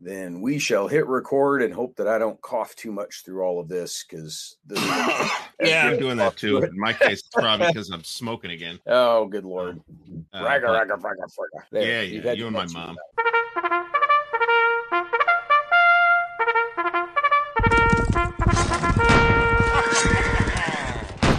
then we shall hit record and hope that I don't cough too much through all of this because yeah, I'm doing that too. In my case, it's probably because I'm smoking again. Oh, good lord! Uh, Ragga, ragga, ragga, ragga. There, yeah, yeah, had you and my mom.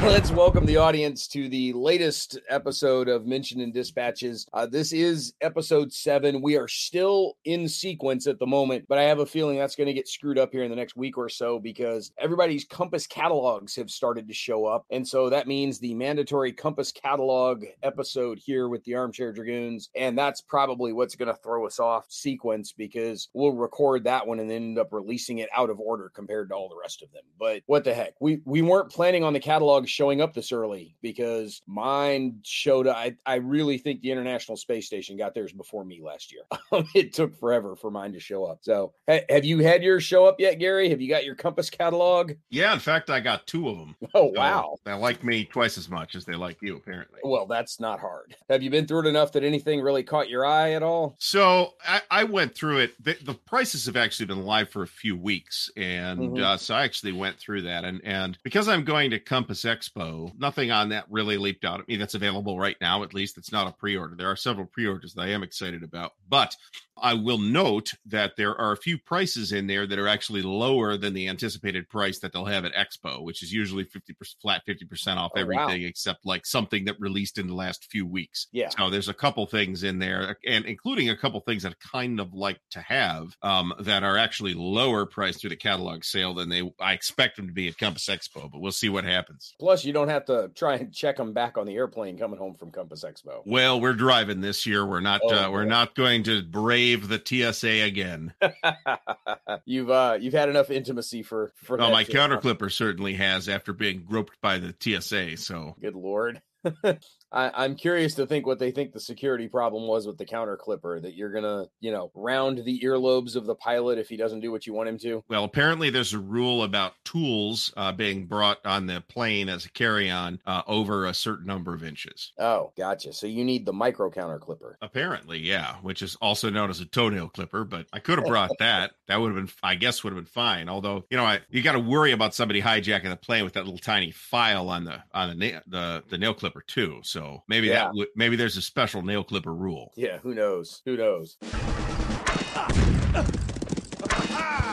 Let's welcome the audience to the latest episode of Mentioned in Dispatches. Uh, this is episode seven. We are still in sequence at the moment, but I have a feeling that's going to get screwed up here in the next week or so because everybody's Compass catalogs have started to show up. And so that means the mandatory Compass catalog episode here with the Armchair Dragoons. And that's probably what's going to throw us off sequence because we'll record that one and end up releasing it out of order compared to all the rest of them. But what the heck? We we weren't planning on the catalog showing up this early because mine showed up. I, I really think the International Space Station got theirs before me last year. it took forever for mine to show up. So ha- have you had yours show up yet, Gary? Have you got your Compass catalog? Yeah, in fact, I got two of them. Oh wow. They like me twice as much as they like you, apparently. Well, that's not hard. Have you been through it enough that anything really caught your eye at all? So I, I went through it. The, the prices have actually been live for a few weeks, and Mhm. uh, so I actually went through that. And and because I'm going to Compass Expo, nothing on that really leaped out at me. That's available right now. At least it's not a pre-order. There are several pre-orders that I am excited about, but I will note that there are a few prices in there that are actually lower than the anticipated price that they'll have at Expo, which is usually 50% flat 50% off Oh, wow. everything except like something that released in the last few weeks. Yeah. So there's a couple things in there and including a couple things that I kind of like to have um, that are actually lower priced through the catalog sale than they I expect them to be at Compass Expo, but we'll see what happens. Plus, you don't have to try and check them back on the airplane coming home from Compass Expo. Well, we're driving this year. We're not Oh, uh, we're not going to brave the TSA again. you've uh you've had enough intimacy for for that my to- counter clipper certainly has after being groped by the TSA. So Good lord. I, I'm curious to think what they think the security problem was with the counter clipper that you're gonna, you know, round the earlobes of the pilot if he doesn't do what you want him to. Well, apparently there's a rule about tools uh, being brought on the plane as a carry-on uh, over a certain number of inches. Oh, gotcha. So you need the micro counter clipper. Apparently, yeah, which is also known as a toenail clipper. But I could have brought that. That would have been, I guess, would have been fine. Although, you know, I, you got to worry about somebody hijacking the plane with that little tiny file on the on the na- the the nail clipper too. So maybe Yeah. that would maybe there's a special nail clipper rule. Yeah, who knows? Who knows?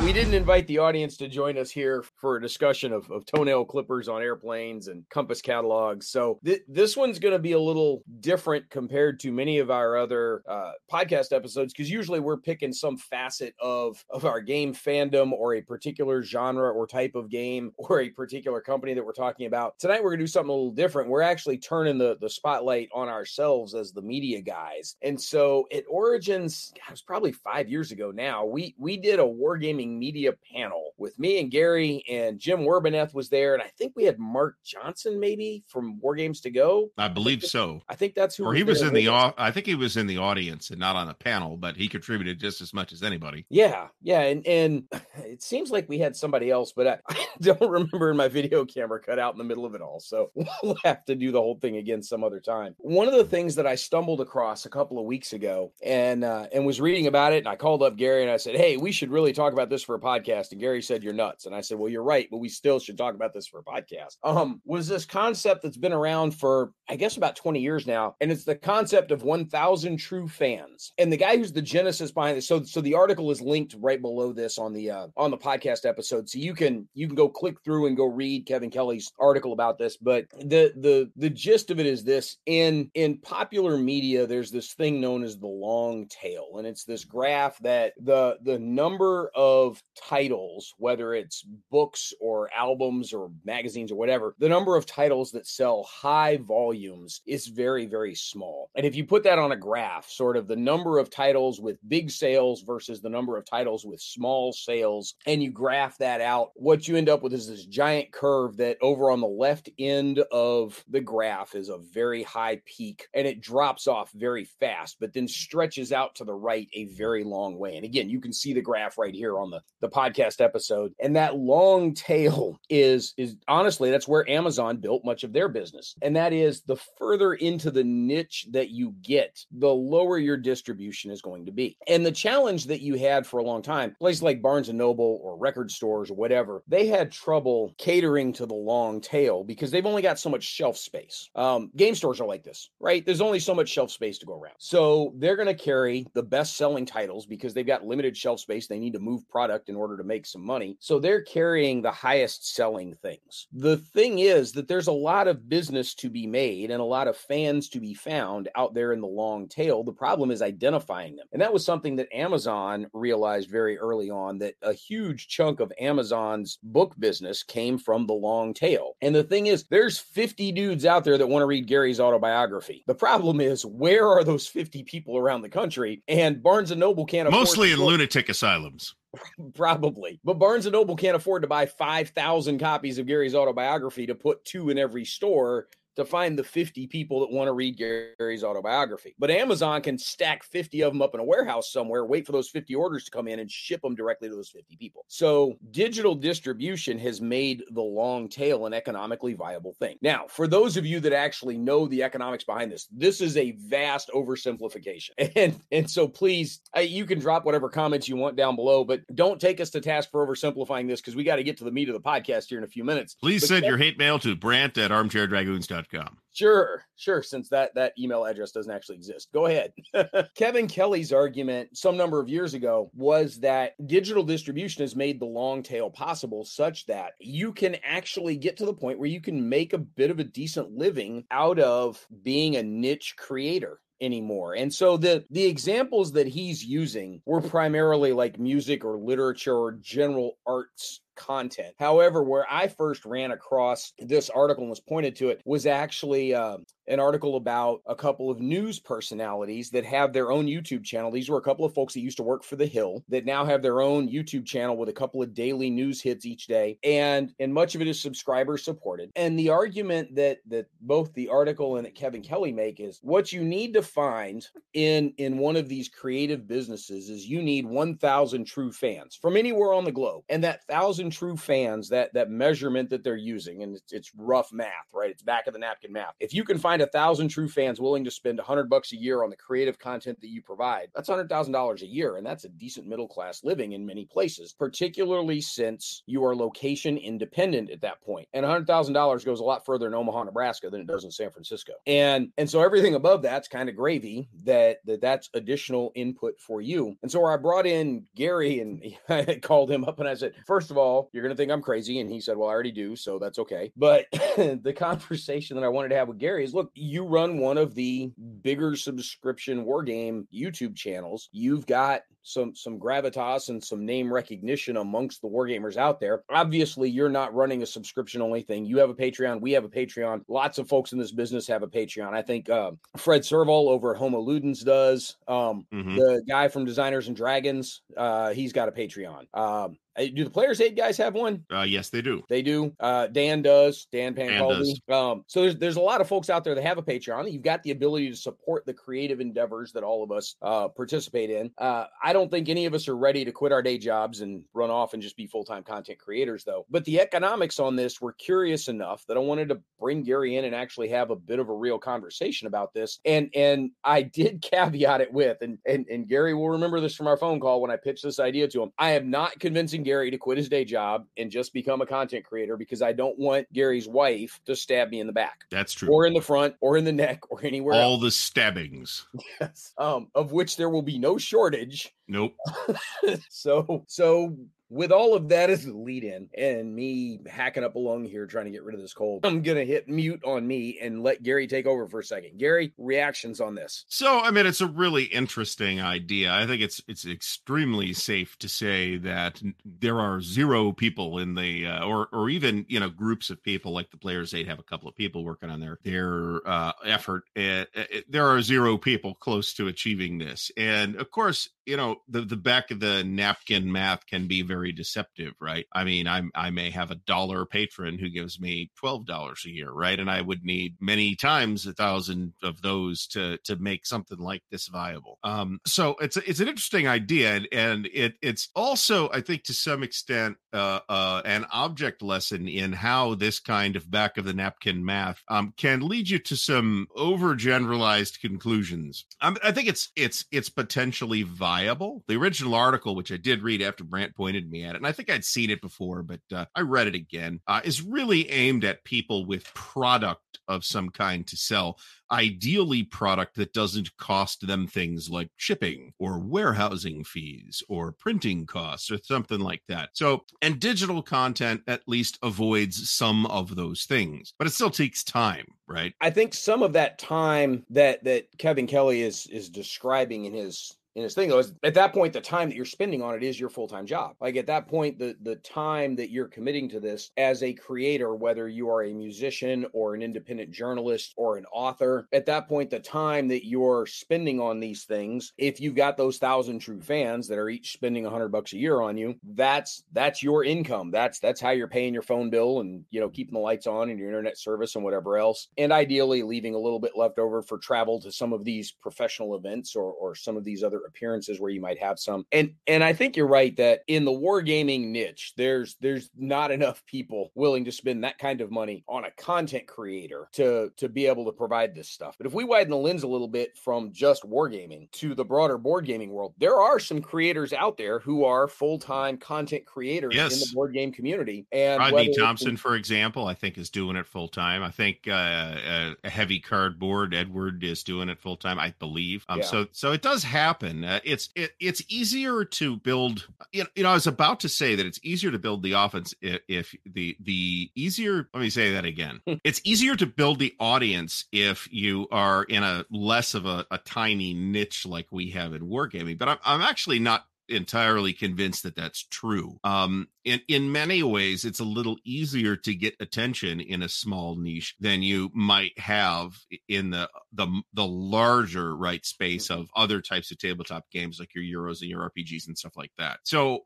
We didn't invite the audience to join us here for a discussion of, of toenail clippers on airplanes and compass catalogs. So th- this one's going to be a little different compared to many of our other uh, podcast episodes because usually we're picking some facet of of our game fandom or a particular genre or type of game or a particular company that we're talking about. Tonight we're going to do something a little different. We're actually turning the the spotlight on ourselves as the media guys. And so at Origins, God, it was probably five years ago now. We we did a wargaming media panel with me and Gary and Jim Werbaneth was there, and I think we had Mark Johnson maybe from War Games to Go. I believe so. I think that's who Or he was in the au- I think he was in the audience and not on the panel, but he contributed just as much as anybody. Yeah, yeah, and and it seems like we had somebody else, but I, I don't remember my video camera cut out in the middle of it all. So we'll have to do the whole thing again some other time. One of the things that I stumbled across a couple of weeks ago, and uh, and was reading about it, and I called up Gary and I said, "Hey, we should really talk about this for a podcast." And Gary said, "You're nuts," and I said, "Well, you're right, but we still should talk about this for a podcast." Um, was this concept that's been around for I guess about 20 years now, and it's the concept of 1,000 true fans. And the guy who's the genesis behind this, so so the article is linked right below this on the uh, on the podcast episode, so you can you can go click through and go read Kevin Kelly's article about this. But the the the gist of it is this: in in popular media, there's this thing known as the long tail, and it's this graph that the the number of titles, whether it's books or albums or magazines or whatever, the number of titles that sell high volumes is very, very small. And if you put that on a graph, sort of the number of titles with big sales versus the number of titles with small sales, and you graph that out, what you end up with is this giant curve that over on the left end of the graph is a very high peak and it drops off very fast, but then stretches out to the right a very long way. And again, you can see the graph right here on the the podcast episode. And that long tail is is honestly that's where Amazon built much of their business. And that is the further into the niche that you get, the lower your distribution is going to be. And the challenge that you had for a long time, places like Barnes and Noble or record stores or whatever, they had trouble catering to the long tail because they've only got so much shelf space. Um, game stores are like this, right? There's only so much shelf space to go around. So they're going to carry the best selling titles because they've got limited shelf space. They need to move product in order to make some money. So they're carrying the highest selling things. The thing is that there's a lot of business to be made and a lot of fans to be found out there in the long tail. The problem is identifying them. And that was something that Amazon realized very early on that a huge chunk of Amazon's book business came from the long tail. And the thing is, there's 50 dudes out there that want to read Gary's autobiography. The problem is, where are those 50 people around the country? And Barnes and Noble can't mostly in lunatic asylums. Probably. But Barnes and Noble can't afford to buy 5,000 copies of Gary's autobiography to put two in every store to find the 50 people that want to read Gary's autobiography. But Amazon can stack 50 of them up in a warehouse somewhere, wait for those 50 orders to come in and ship them directly to those 50 people. So digital distribution has made the long tail an economically viable thing. Now, for those of you that actually know the economics behind this, this is a vast oversimplification. And and so please, you can drop whatever comments you want down below, but don't take us to task for oversimplifying this because we got to get to the meat of the podcast here in a few minutes. Please but send your hate mail to brant at armchairdragoons.com gmail.com. Sure, sure. Since that that email address doesn't actually exist, go ahead. Kevin Kelly's argument some number of years ago was that digital distribution has made the long tail possible, such that you can actually get to the point where you can make a bit of a decent living out of being a niche creator anymore. And so the the examples that he's using were primarily like music or literature or general arts content. However, where I first ran across this article and was pointed to it was actually uh, an article about a couple of news personalities that have their own YouTube channel. These were a couple of folks that used to work for The Hill that now have their own YouTube channel with a couple of daily news hits each day, and and much of it is subscriber supported. And the argument that that both the article and that Kevin Kelly make is what you need to find in in one of these creative businesses is you need 1,000 true fans from anywhere on the globe, and that thousand true fans that that measurement that they're using, and it's, it's rough math, right? It's back of the napkin math. If you can find find a thousand true fans willing to spend a hundred bucks a year on the creative content that you provide, that's a hundred thousand dollars a year, and that's a decent middle class living in many places, particularly since you are location independent at that point. And hundred thousand dollars goes a lot further in Omaha, Nebraska than it does in San Francisco. And and so everything above that's kind of gravy. That that that's additional input for you. And so I brought in Gary and I called him up and I said, first of all, you're gonna think I'm crazy, and he said, well, I already do, so that's okay. But the conversation that I wanted to have with Gary is, look look, you run one of the bigger subscription war game YouTube channels. You've got some some gravitas and some name recognition amongst the wargamers out there. Obviously, you're not running a subscription only thing. You have a Patreon. We have a Patreon. Lots of folks in this business have a Patreon. I think uh, Fred Serval over at Homo Ludens does. Um, mm-hmm. The guy from Designers and Dragons, uh, he's got a Patreon. Um, do the players aid guys have one? Uh, yes, they do. They do. Uh, Dan does. Dan Pancaldi. Um, so there's there's a lot of folks out there that have a Patreon. You've got the ability to support the creative endeavors that all of us uh, participate in. Uh, I don't think any of us are ready to quit our day jobs and run off and just be full time content creators, though. But the economics on this were curious enough that I wanted to bring Gary in and actually have a bit of a real conversation about this. And and I did caveat it with, and and and Gary will remember this from our phone call when I pitched this idea to him. I am not convincing Gary to quit his day job and just become a content creator because I don't want Gary's wife to stab me in the back. That's true. Or in the front or in the neck or anywhere All else. the stabbings. Yes. Um, of which there will be no shortage. Nope. so so with all of that as a lead in and me hacking up along here trying to get rid of this cold, I'm going to hit mute on me and let Gary take over for a second. Gary, reactions on this? So, I mean, it's a really interesting idea. I think it's it's extremely safe to say that there are zero people in the uh, or or even, you know, groups of people like the players aid have a couple of people working on their their uh, effort. Uh, there are zero people close to achieving this. And of course, you know, the the back of the napkin math can be very very deceptive, right? I mean, I'm I may have a dollar patron who gives me twelve dollars a year, right? And I would need many times a thousand of those to to make something like this viable. Um, so it's it's an interesting idea, and, and it it's also I think to some extent uh, uh, an object lesson in how this kind of back of the napkin math um, can lead you to some overgeneralized conclusions. Um, I think it's it's it's potentially viable. The original article, which I did read after Brant pointed me at it, and I think I'd seen it before, but uh, I read it again, uh, is really aimed at people with product of some kind to sell ideally product that doesn't cost them things like shipping or warehousing fees or printing costs or something like that. So, and digital content at least avoids some of those things, but it still takes time, right? I think some of that time that that Kevin Kelly is is describing in his in his thing though is at that point the time that you're spending on it is your full-time job. Like at that point the the time that you're committing to this as a creator whether you are a musician or an independent journalist or an author at that point the time that you're spending on these things if you've got those thousand true fans that are each spending a hundred bucks a year on you that's that's your income. That's that's how you're paying your phone bill and you know keeping the lights on and your internet service and whatever else. And ideally leaving a little bit left over for travel to some of these professional events or or some of these other appearances where you might have some. And and I think you're right that in the wargaming niche, there's there's not enough people willing to spend that kind of money on a content creator to to be able to provide this stuff. But if we widen the lens a little bit from just wargaming to the broader board gaming world, there are some creators out there who are full-time content creators yes. in the board game community. And Rodney Thompson, for example, I think is doing it full time. I think uh, uh, a heavy cardboard Edward is doing it full time. I believe. Um, yeah. So so it does happen uh, it's it, it's easier to build. You know, I was about to say that it's easier to build the offense if, if the the easier. Let me say that again. Hmm. it's easier to build the audience if you are in a less of a, a tiny niche like we have in wargaming. But I'm I'm actually not entirely convinced that that's true. Um, in in many ways, it's a little easier to get attention in a small niche than you might have in the the the larger right space of other types of tabletop games like your Euros and your RPGs and stuff like that. So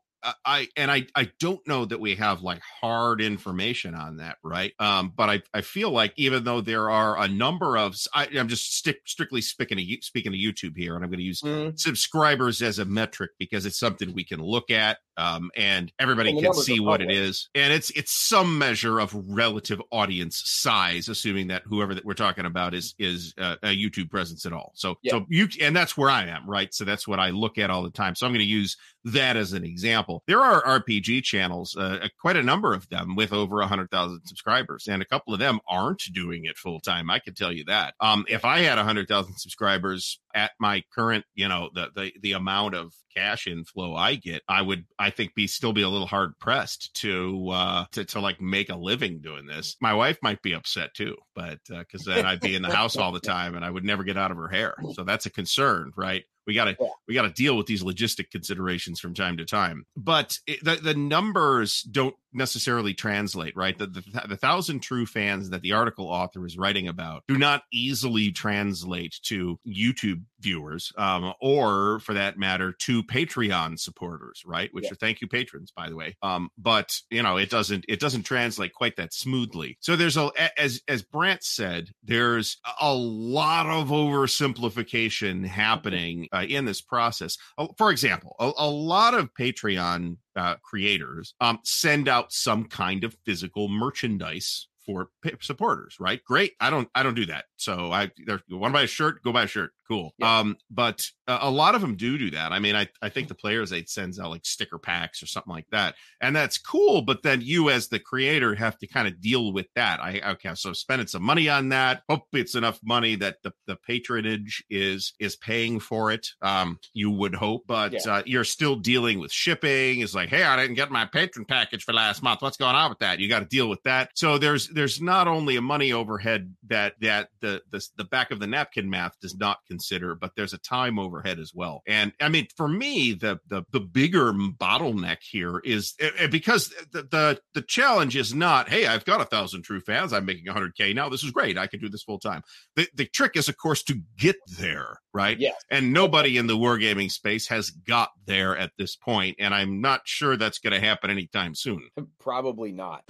I and I I don't know that we have like hard information on that, right? Um, but I I feel like even though there are a number of I, am just stick, strictly speaking to speaking to YouTube here, and I'm going to use mm. subscribers as a metric because it's something we can look at um, and everybody and can see what it is. And it's it's some measure of relative audience size, assuming that whoever that we're talking about is is uh, a YouTube presence at all. So yeah. so you and that's where I am, right? So that's what I look at all the time. So I'm going to use that as an example. There are RPG channels, uh, quite a number of them, with over a hundred thousand subscribers, and a couple of them aren't doing it full time. I can tell you that. Um, if I had a hundred thousand subscribers at my current, you know, the the the amount of cash inflow I get, I would I think be still be a little hard pressed to uh to to like make a living doing this. My wife might be upset too, but because uh, then I'd be in the house all the time and I would never get out of her hair. So that's a concern, right? We got to yeah. we got to deal with these logistic considerations from time to time. But it, the, the numbers don't necessarily translate right? The, the, the thousand true fans that the article author is writing about do not easily translate to youtube viewers um, or for that matter to patreon supporters right? Which yeah. are thank you patrons by the way. Um, but you know it doesn't it doesn't translate quite that smoothly. So there's a as as brant said there's a lot of oversimplification happening uh, in this process. For example, a, a lot of Patreon uh, creators um, send out some kind of physical merchandise for supporters, right? Great. I don't I don't do that. So I you want to buy a shirt, go buy a shirt. Cool. Yeah. Um, but a lot of them do do that. I mean, I I think the players they sends out like sticker packs or something like that, and that's cool. But then you as the creator have to kind of deal with that. I okay, so spending some money on that. Hope it's enough money that the the patronage is is paying for it. Um, you would hope, but yeah. uh, you're still dealing with shipping. It's like, hey, I didn't get my patron package for last month. What's going on with that? You got to deal with that. So there's there's not only a money overhead that that the the, the back of the napkin math does not consider but there's a time overhead as well. And I mean, for me, the the the bigger bottleneck here is eh, eh, because the the, the challenge is not, hey, I've got a thousand true fans, I'm making 100k now. This is great. I can do this full time. The the trick is, of course, to get there, right? Yeah. And nobody in the wargaming space has got there at this point, and I'm not sure that's going to happen anytime soon. Probably not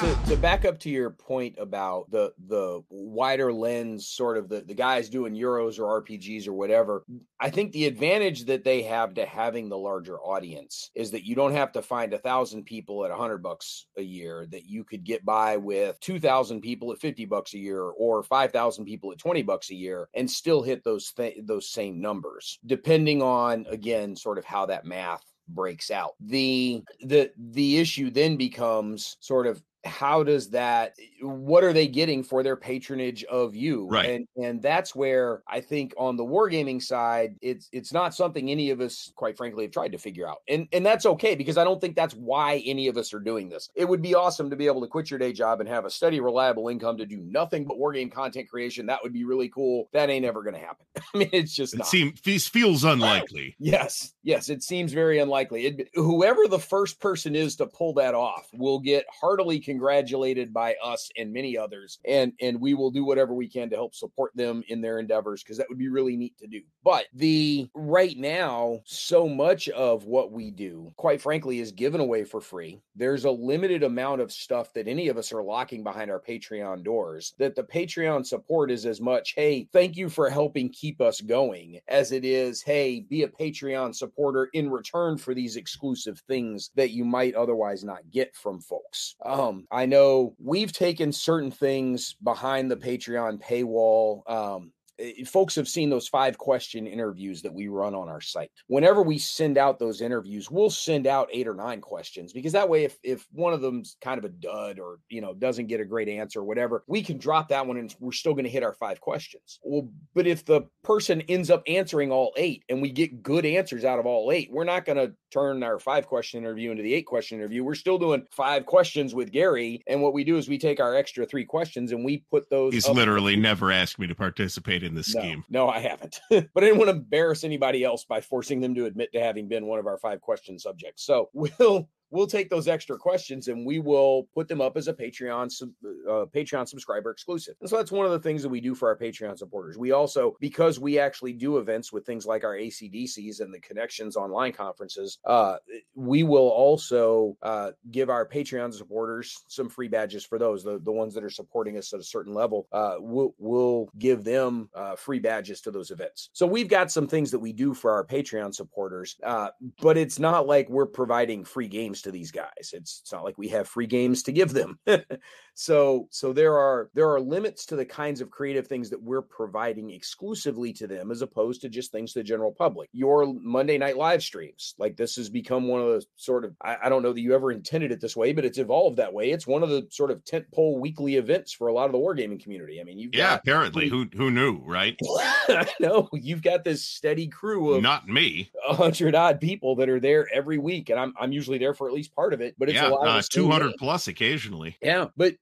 to, to back up to your point about the the wider lens sort of the, the guys doing euros or rpgs or whatever i think the advantage that they have to having the larger audience is that you don't have to find a thousand people at a hundred bucks a year that you could get by with 2000 people at 50 bucks a year or 5000 people at 20 bucks a year and still hit those th- those same numbers depending on again sort of how that math breaks out. The the the issue then becomes sort of how does that what are they getting for their patronage of you? Right. And and that's where i think on the wargaming side it's it's not something any of us quite frankly have tried to figure out. And and that's okay because i don't think that's why any of us are doing this. It would be awesome to be able to quit your day job and have a steady reliable income to do nothing but wargame content creation. That would be really cool. That ain't ever going to happen. I mean it's just it seems feels unlikely. Yes yes it seems very unlikely. It, whoever the first person is to pull that off will get heartily congratulated by us and many others. And and we will do whatever we can to help support them in their endeavors because that would be really neat to do. But the right now so much of what we do quite frankly is given away for free. There's a limited amount of stuff that any of us are locking behind our patreon doors that the patreon support is as much hey thank you for helping keep us going as it is hey be a patreon supporter in return for these exclusive things that you might otherwise not get from folks. Um i know we've taken certain things behind the Patreon paywall. Um, Eh, folks have seen those five question interviews that we run on our site. Whenever we send out those interviews, we'll send out eight or nine questions because that way, if if one of them's kind of a dud or you know doesn't get a great answer or whatever, we can drop that one and we're still going to hit our five questions. Well, but if the person ends up answering all eight and we get good answers out of all eight, we're not going to turn our five question interview into the eight question interview. We're still doing five questions with Gary, and what we do is we take our extra three questions and we put those. He's literally never asked me to participate in this no, scheme. No, I haven't. but I didn't want to embarrass anybody else by forcing them to admit to having been one of our five question subjects. So we'll we'll take those extra questions and we will put them up as a Patreon uh, Patreon subscriber exclusive. And so that's one of the things that we do for our Patreon supporters. We also, because we actually do events with things like our ACDCs and the Connections online conferences, uh, we will also uh, give our Patreon supporters some free badges for those. The, the ones that are supporting us at a certain level, uh, we'll, we'll give them uh, free badges to those events. So we've got some things that we do for our Patreon supporters, uh, but it's not like we're providing free games to these guys. It's, it's not like we have free games to give them. so so there are there are limits to the kinds of creative things that we're providing exclusively to them as opposed to just things to the general public. Your Monday night live streams, like this has become one of the sort of I, I don't know that you ever intended it this way, but it's evolved that way. It's one of the sort of tent pole weekly events for a lot of the wargaming community. I mean, you yeah, apparently who who knew, right? I know you've got this steady crew of not me, a hundred odd people that are there every week, and I'm I'm usually there for at least part of it. But it's yeah, a lot uh, of two hundred plus occasionally. Yeah, but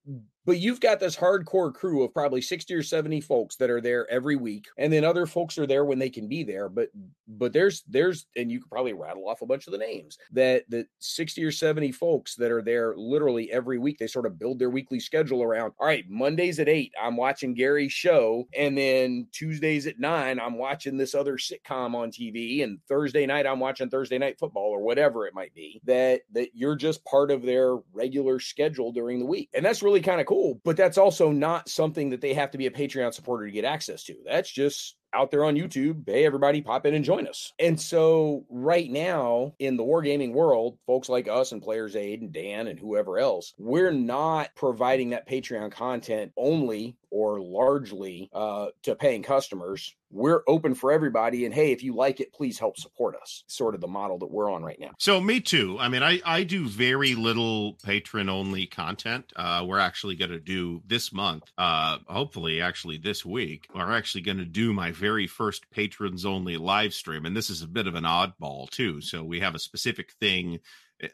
but you've got this hardcore crew of probably 60 or 70 folks that are there every week and then other folks are there when they can be there but but there's there's and you could probably rattle off a bunch of the names that the 60 or 70 folks that are there literally every week they sort of build their weekly schedule around all right mondays at 8 i'm watching gary's show and then tuesdays at 9 i'm watching this other sitcom on tv and thursday night i'm watching thursday night football or whatever it might be that that you're just part of their regular schedule during the week. And that's really kind of cool but that's also not something that they have to be a patreon supporter to get access to. That's just out there on YouTube. Hey, everybody, pop in and join us. And so, right now in the wargaming world, folks like us and Players Aid and Dan and whoever else, we're not providing that Patreon content only or largely uh, to paying customers. We're open for everybody. And hey, if you like it, please help support us. Sort of the model that we're on right now. So, me too. I mean, I, I do very little patron only content. Uh, we're actually going to do this month, uh, hopefully, actually this week, we're actually going to do my very first patrons only live stream. And this is a bit of an oddball, too. So, we have a specific thing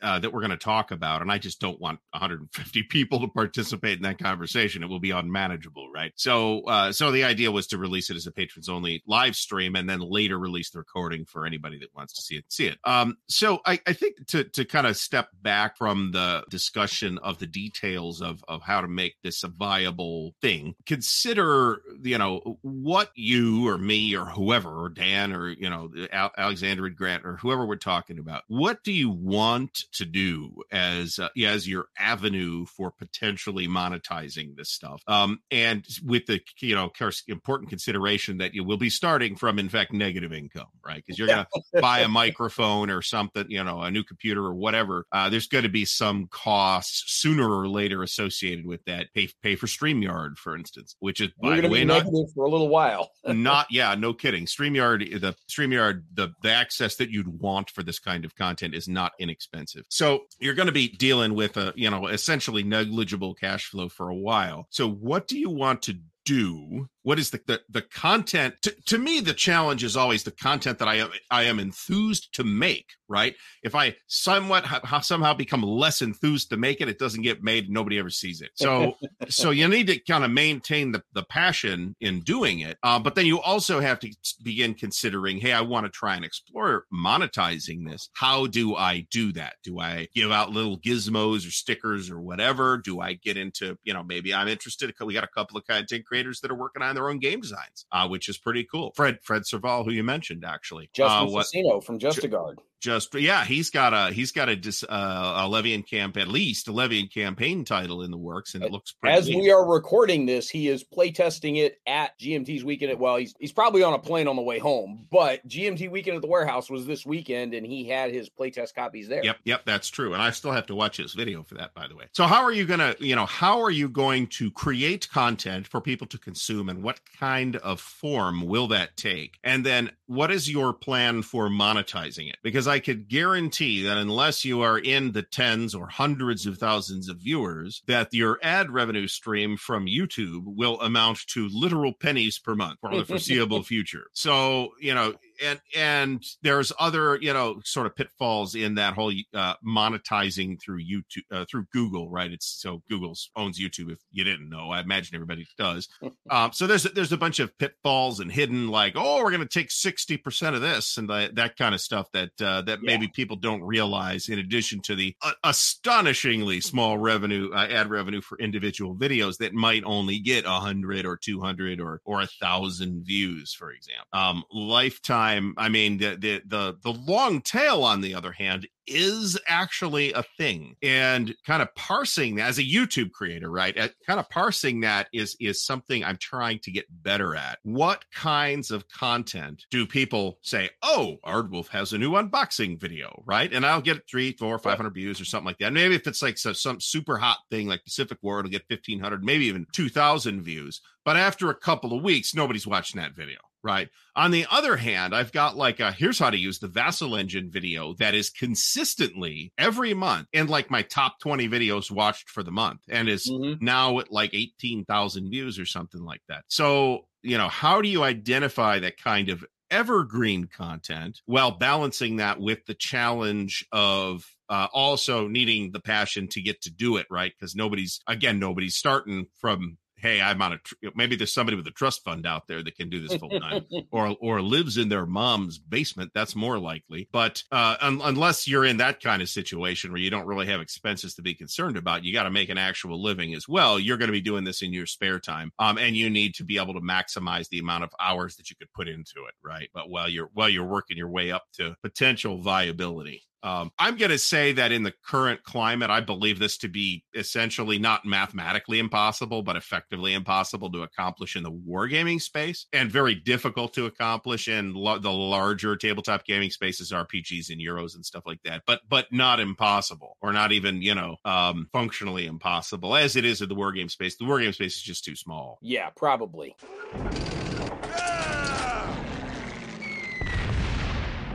uh, that we're going to talk about, and I just don't want 150 people to participate in that conversation. It will be unmanageable, right? So, uh, so the idea was to release it as a patrons only live stream, and then later release the recording for anybody that wants to see it. See it. Um, so I, I think to to kind of step back from the discussion of the details of of how to make this a viable thing, consider you know what you or me or whoever or Dan or you know Alexander Grant or whoever we're talking about. What do you want to do as uh, as your avenue for potentially monetizing this stuff? Um, and with the you know important consideration that you will be starting from in fact negative income, right? Because you're going to buy a microphone or something, you know, a new computer or whatever. Uh, there's going to be some costs sooner or later associated with that. Pay pay for Streamyard, for instance, which is by the way not for a little while. not yeah, no kidding. Streamyard, the Streamyard, the the access that you'd want for this kind of content is not inexpensive. So you're going to be dealing with a you know essentially negligible cash flow for a while. So what do you want to do what is the the, the content? To, to me the challenge is always the content that i am i am enthused to make right? If i somewhat ha, somehow become less enthused to make it it doesn't get made nobody ever sees it. So so you need to kind of maintain the, the passion in doing it uh, but then you also have to begin considering hey i want to try and explore monetizing this. How do i do that? Do i give out little gizmos or stickers or whatever? Do i get into you know maybe i'm interested we got a couple of content creators that are working on their own game designs, uh, which is pretty cool. Fred Fred Serval, who you mentioned, actually, Justin uh, what, from Just a Guard just yeah he's got a he's got a dis, uh, a Levian camp at least a Levian campaign title in the works and it looks as neat. we are recording this he is playtesting it at GMT's weekend at well he's he's probably on a plane on the way home but GMT weekend at the warehouse was this weekend and he had his playtest copies there. Yep yep that's true and I still have to watch his video for that by the way. So how are you gonna you know how are you going to create content for people to consume and what kind of form will that take? And then what is your plan for monetizing it? Because I could guarantee that unless you are in the tens or hundreds of thousands of viewers, that your ad revenue stream from YouTube will amount to literal pennies per month for the foreseeable future. So, you know, and and there's other you know sort of pitfalls in that whole uh, monetizing through YouTube uh, through Google, right? It's so Google owns YouTube. If you didn't know, I imagine everybody does. um, so there's there's a bunch of pitfalls and hidden like, oh, we're going to take sixty percent of this and the, that kind of stuff that uh, that maybe people don't realize. In addition to the uh, astonishingly small revenue uh, ad revenue for individual videos that might only get a hundred or two hundred or or a thousand views, for example. Um, lifetime time, I mean, the, the the the long tail, on the other hand, is actually a thing. And kind of parsing that as a youtube creator right At, kind of parsing that is is something i'm trying to get better at. What kinds of content do people say oh Aardwolf has a new unboxing video right? And i'll get three four five hundred views or something like that. Maybe if it's like so, some super hot thing like pacific war it'll get 1500 maybe even 2000 views. But after a couple of weeks nobody's watching that video right? On the other hand, I've got like a here's how to use the Vassal engine video that is consistently every month in like my top 20 videos watched for the month and is mm-hmm. now at like 18,000 views or something like that. So, you know, how do you identify that kind of evergreen content while balancing that with the challenge of uh, also needing the passion to get to do it right because nobody's again nobody's starting from hey, I'm on a tr- maybe there's somebody with a trust fund out there that can do this full time, or or lives in their mom's basement. That's more likely. But uh, un- unless you're in that kind of situation where you don't really have expenses to be concerned about, you got to make an actual living as well. You're going to be doing this in your spare time, um, and you need to be able to maximize the amount of hours that you could put into it, right? But while you're while you're working your way up to potential viability. Um, I'm going to say that in the current climate, I believe this to be essentially not mathematically impossible, but effectively impossible to accomplish in the wargaming space and very difficult to accomplish in lo- the larger tabletop gaming spaces, RPGs and Euros and stuff like that, but, but not impossible or not even, you know, um, functionally impossible as it is in the wargame space. The wargame space is just too small. Yeah, probably.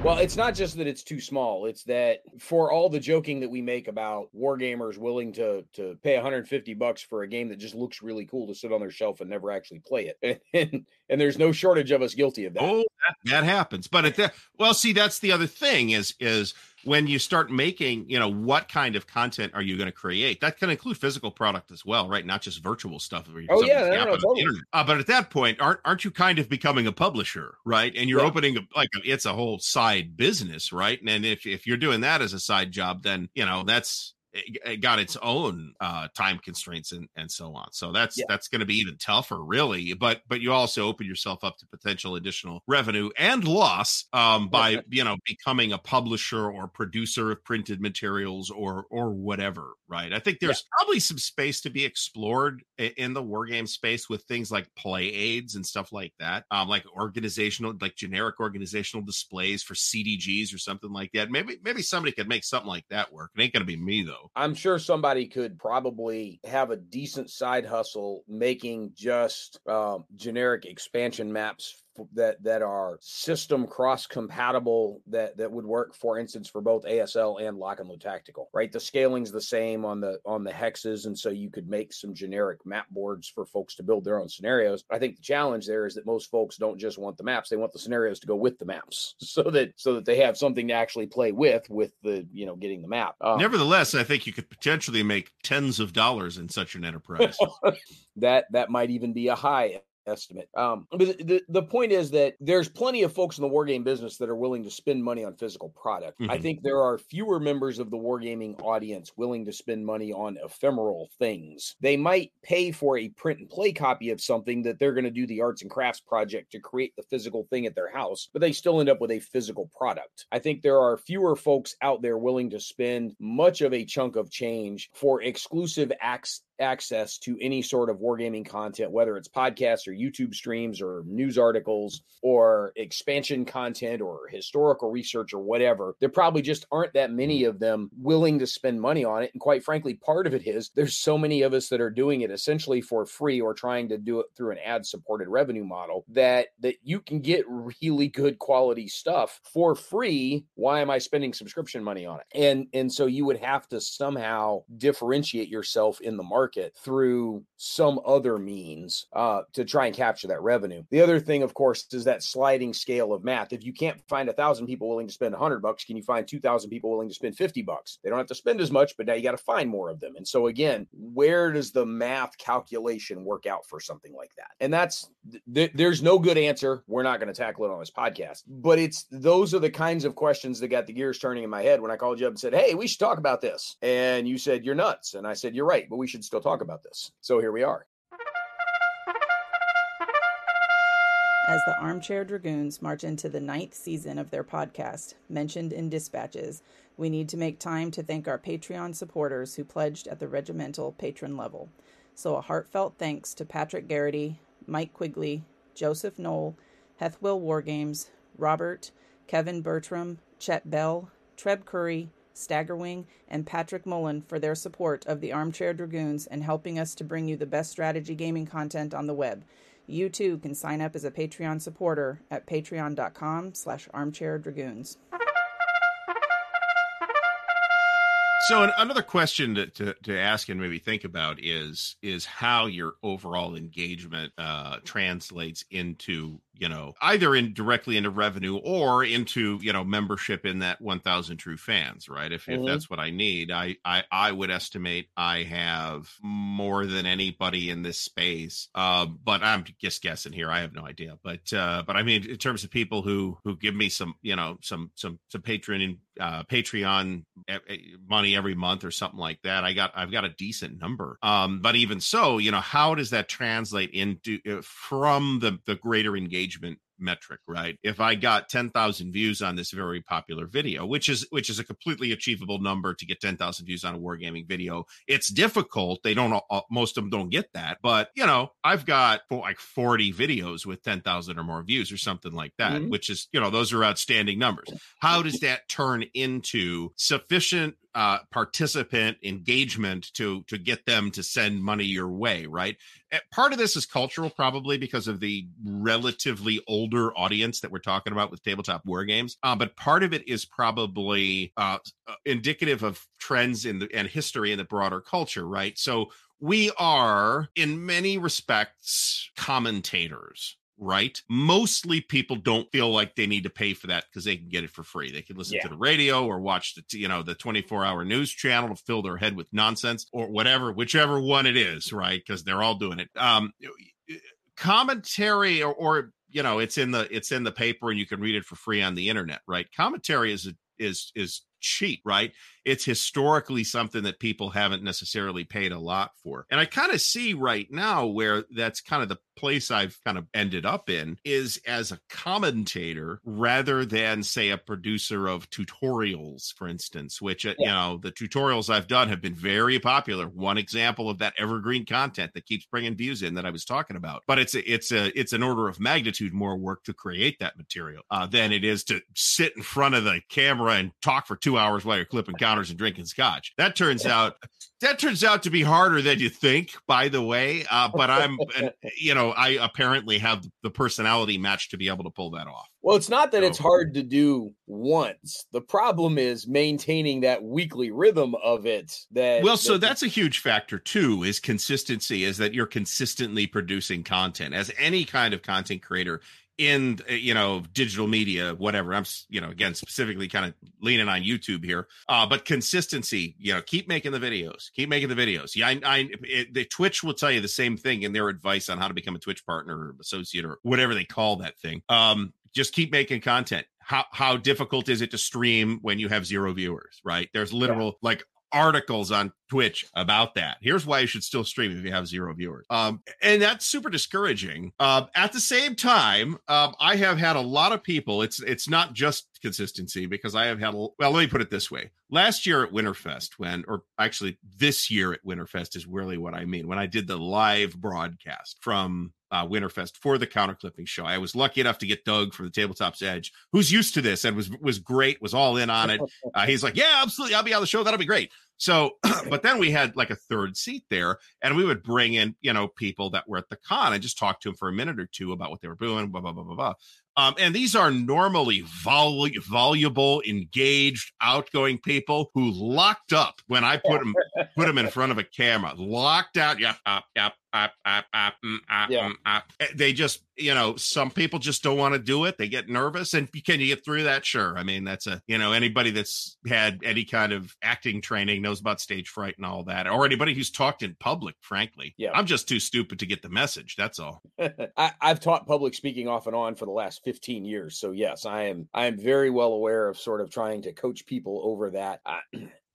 Well, it's not just that it's too small. It's that for all the joking that we make about wargamers willing to to pay 150 bucks for a game that just looks really cool to sit on their shelf and never actually play it, and and there's no shortage of us guilty of that. Oh, that, that happens. But at that, well, see, that's the other thing is is when you start making, you know, what kind of content are you going to create? That can include physical product as well, right? Not just virtual stuff. oh yeah, no, no, totally. uh, but at that point, aren't aren't you kind of becoming a publisher, right? And you're yeah. opening a, like a, it's a whole side business, right? And if if you're doing that as a side job, then you know that's it got its own uh, time constraints and, and so on. So that's yeah. that's going to be even tougher, really. But but you also open yourself up to potential additional revenue and loss um, by you know becoming a publisher or producer of printed materials or or whatever. Right. I think there's yeah. probably some space to be explored in the war game space with things like play aids and stuff like that, um, like organizational, like generic organizational displays for CDGs or something like that. Maybe maybe somebody could make something like that work. It ain't going to be me though. I'm sure somebody could probably have a decent side hustle making just um, generic expansion maps that that are system cross compatible that that would work for instance for both ASL and lock and load tactical right? The scaling's the same on the on the hexes and so you could make some generic map boards for folks to build their own scenarios. I think the challenge there is that most folks don't just want the maps they want the scenarios to go with the maps so that so that they have something to actually play with with the you know getting the map. Um, nevertheless I think you could potentially make tens of dollars in such an enterprise. That that might even be a high estimate. Um, but the, the point is that there's plenty of folks in the wargame business that are willing to spend money on physical product. Mm-hmm. I think there are fewer members of the wargaming audience willing to spend money on ephemeral things. They might pay for a print and play copy of something that they're going to do the arts and crafts project to create the physical thing at their house, but they still end up with a physical product. I think there are fewer folks out there willing to spend much of a chunk of change for exclusive acts access to any sort of wargaming content, whether it's podcasts or YouTube streams or news articles or expansion content or historical research or whatever. There probably just aren't that many of them willing to spend money on it. And quite frankly, part of it is there's so many of us that are doing it essentially for free or trying to do it through an ad supported revenue model that that you can get really good quality stuff for free. Why am I spending subscription money on it? And and so you would have to somehow differentiate yourself in the market market through some other means uh, to try and capture that revenue. The other thing, of course, is that sliding scale of math. If you can't find a thousand people willing to spend a hundred bucks, can you find two thousand people willing to spend fifty bucks? They don't have to spend as much, but now you got to find more of them. And so again, where does the math calculation work out for something like that? And that's th- there's no good answer. We're not going to tackle it on this podcast, but it's those are the kinds of questions that got the gears turning in my head when I called you up and said, "Hey, we should talk about this," and you said you're nuts, and I said you're right, but we should still talk about this. So here we are. As the Armchair Dragoons march into the ninth season of their podcast, mentioned in dispatches, we need to make time to thank our Patreon supporters who pledged at the regimental patron level. So a heartfelt thanks to Patrick Garrity, Mike Quigley, Joseph Knoll, Hethwill Wargames, Robert, Kevin Bertram, Chet Bell, Treb Curry, Staggerwing, and Patrick Mullen for their support of the Armchair Dragoons and helping us to bring you the best strategy gaming content on the web. You too can sign up as a Patreon supporter at patreon.com slash armchairdragoons. So another question to, to, to, ask and maybe think about is is how your overall engagement uh, translates into you know either in directly into revenue or into you know membership in that 1000 true fans right? If, mm-hmm. if that's what i need I, I i would estimate i have more than anybody in this space. Um but i'm just guessing here. I have no idea. But uh but i mean in terms of people who who give me some you know some some some patron uh patreon money every month or something like that i got i've got a decent number. Um but even so you know how does that translate into uh, from the the greater engagement engagement metric right? If i got 10,000 views on this very popular video which is which is a completely achievable number to get 10,000 views on a wargaming video it's difficult. They don't all, most of them don't get that but you know i've got like 40 videos with 10,000 or more views or something like that mm-hmm. which is you know those are outstanding numbers. How does that turn into sufficient uh, participant engagement to to get them to send money your way right? Eh, part of this is cultural probably because of the relatively older audience that we're talking about with tabletop war games uh, but part of it is probably uh, uh, indicative of trends in the and history in the broader culture right? So we are in many respects commentators right? Mostly people don't feel like they need to pay for that because they can get it for free. They can listen yeah. to the radio or watch the you know the 24 hour news channel to fill their head with nonsense or whatever, whichever one it is, right? Because they're all doing it. Um, commentary or, or you know it's in the it's in the paper and you can read it for free on the internet right commentary is is is cheap right it's historically something that people haven't necessarily paid a lot for. And I kind of see right now where that's kind of the place I've kind of ended up in is as a commentator rather than say a producer of tutorials for instance which uh, yeah. you know the tutorials I've done have been very popular one example of that evergreen content that keeps bringing views in that I was talking about but it's a, it's a it's an order of magnitude more work to create that material uh, than it is to sit in front of the camera and talk for 2 hours while you're clipping and drinking scotch. That turns out that turns out to be harder than you think. By the way, uh, but I'm you know I apparently have the personality match to be able to pull that off. Well, it's not that so. it's hard to do once. The problem is maintaining that weekly rhythm of it. That well, that, so that's a huge factor too. Is consistency? Is that you're consistently producing content as any kind of content creator in uh, you know digital media whatever. I'm you know again specifically kind of leaning on youtube here. Uh but consistency you know keep making the videos keep making the videos. Yeah i, I it, the twitch will tell you the same thing in their advice on how to become a twitch partner or associate or whatever they call that thing. Um just keep making content. How how difficult is it to stream when you have zero viewers right? There's literal yeah. like articles on Twitch about that. Here's why you should still stream if you have zero viewers. Um, and that's super discouraging. Uh, at the same time, um, I have had a lot of people. It's it's not just consistency because I have had. Well, let me put it this way: last year at Winterfest, when, or actually this year at Winterfest is really what I mean. When I did the live broadcast from uh, Winterfest for the counter clipping show. I was lucky enough to get Doug from the Tabletop's Edge, who's used to this and was was great, was all in on it. Uh, he's like, "Yeah, absolutely, I'll be on the show. That'll be great." So, but then we had like a third seat there, and we would bring in, you know, people that were at the con and just talk to them for a minute or two about what they were doing, blah, blah, blah, blah, blah. Um, and these are normally vol- voluble, engaged, outgoing people who locked up when I put them put them in front of a camera, locked out. Yep, yep, yep, mm, yeah. Mm. Eh, they just, you know, some people just don't want to do it. They get nervous. And can you get through that? Sure. I mean, that's a, you know, anybody that's had any kind of acting training knows about stage fright and all that, or anybody who's talked in public, frankly. Yeah. I'm just too stupid to get the message. That's all. I, I've taught public speaking off and on for the last 15 years. So yes, I am, I am very well aware of sort of trying to coach people over that. I,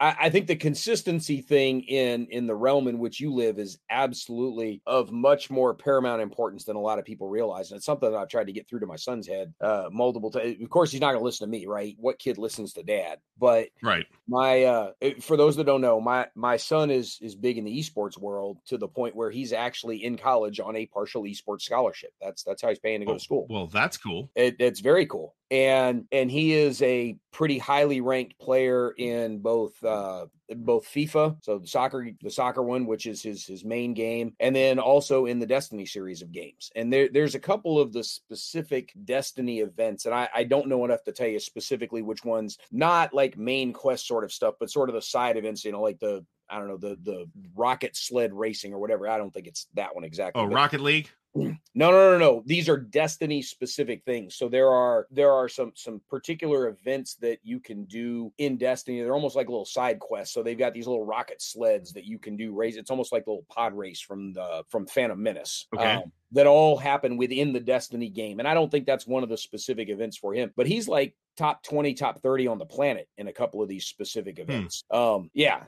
I, I think the consistency thing in in the realm in which you live is absolutely of much more paramount importance than a lot of people realize, and it's something that I've tried to get through to my son's head uh, multiple times. Of course, he's not going to listen to me, right? What kid listens to dad? But right, my uh, for those that don't know, my my son is is big in the esports world to the point where he's actually in college on a partial esports scholarship. That's that's how he's paying to go oh, to school. Well, that's cool. It, it's very cool and and he is a pretty highly ranked player in both uh both FIFA, so the soccer the soccer one, which is his his main game, and then also in the Destiny series of games. And there there's a couple of the specific Destiny events, and I, I don't know enough to tell you specifically which ones, not like main quest sort of stuff, but sort of the side events, you know, like the I don't know the the rocket sled racing or whatever. I don't think it's that one exactly. Oh, Rocket League. No, no, no, no. These are Destiny specific things. So there are there are some some particular events that you can do in Destiny. They're almost like little side quests. So they've got these little rocket sleds that you can do race. It's almost like a little pod race from the from Phantom Menace. Okay. Um, that all happen within the Destiny game. And I don't think that's one of the specific events for him, but he's like top 20, top 30 on the planet in a couple of these specific hmm. events. Hmm. Um, yeah.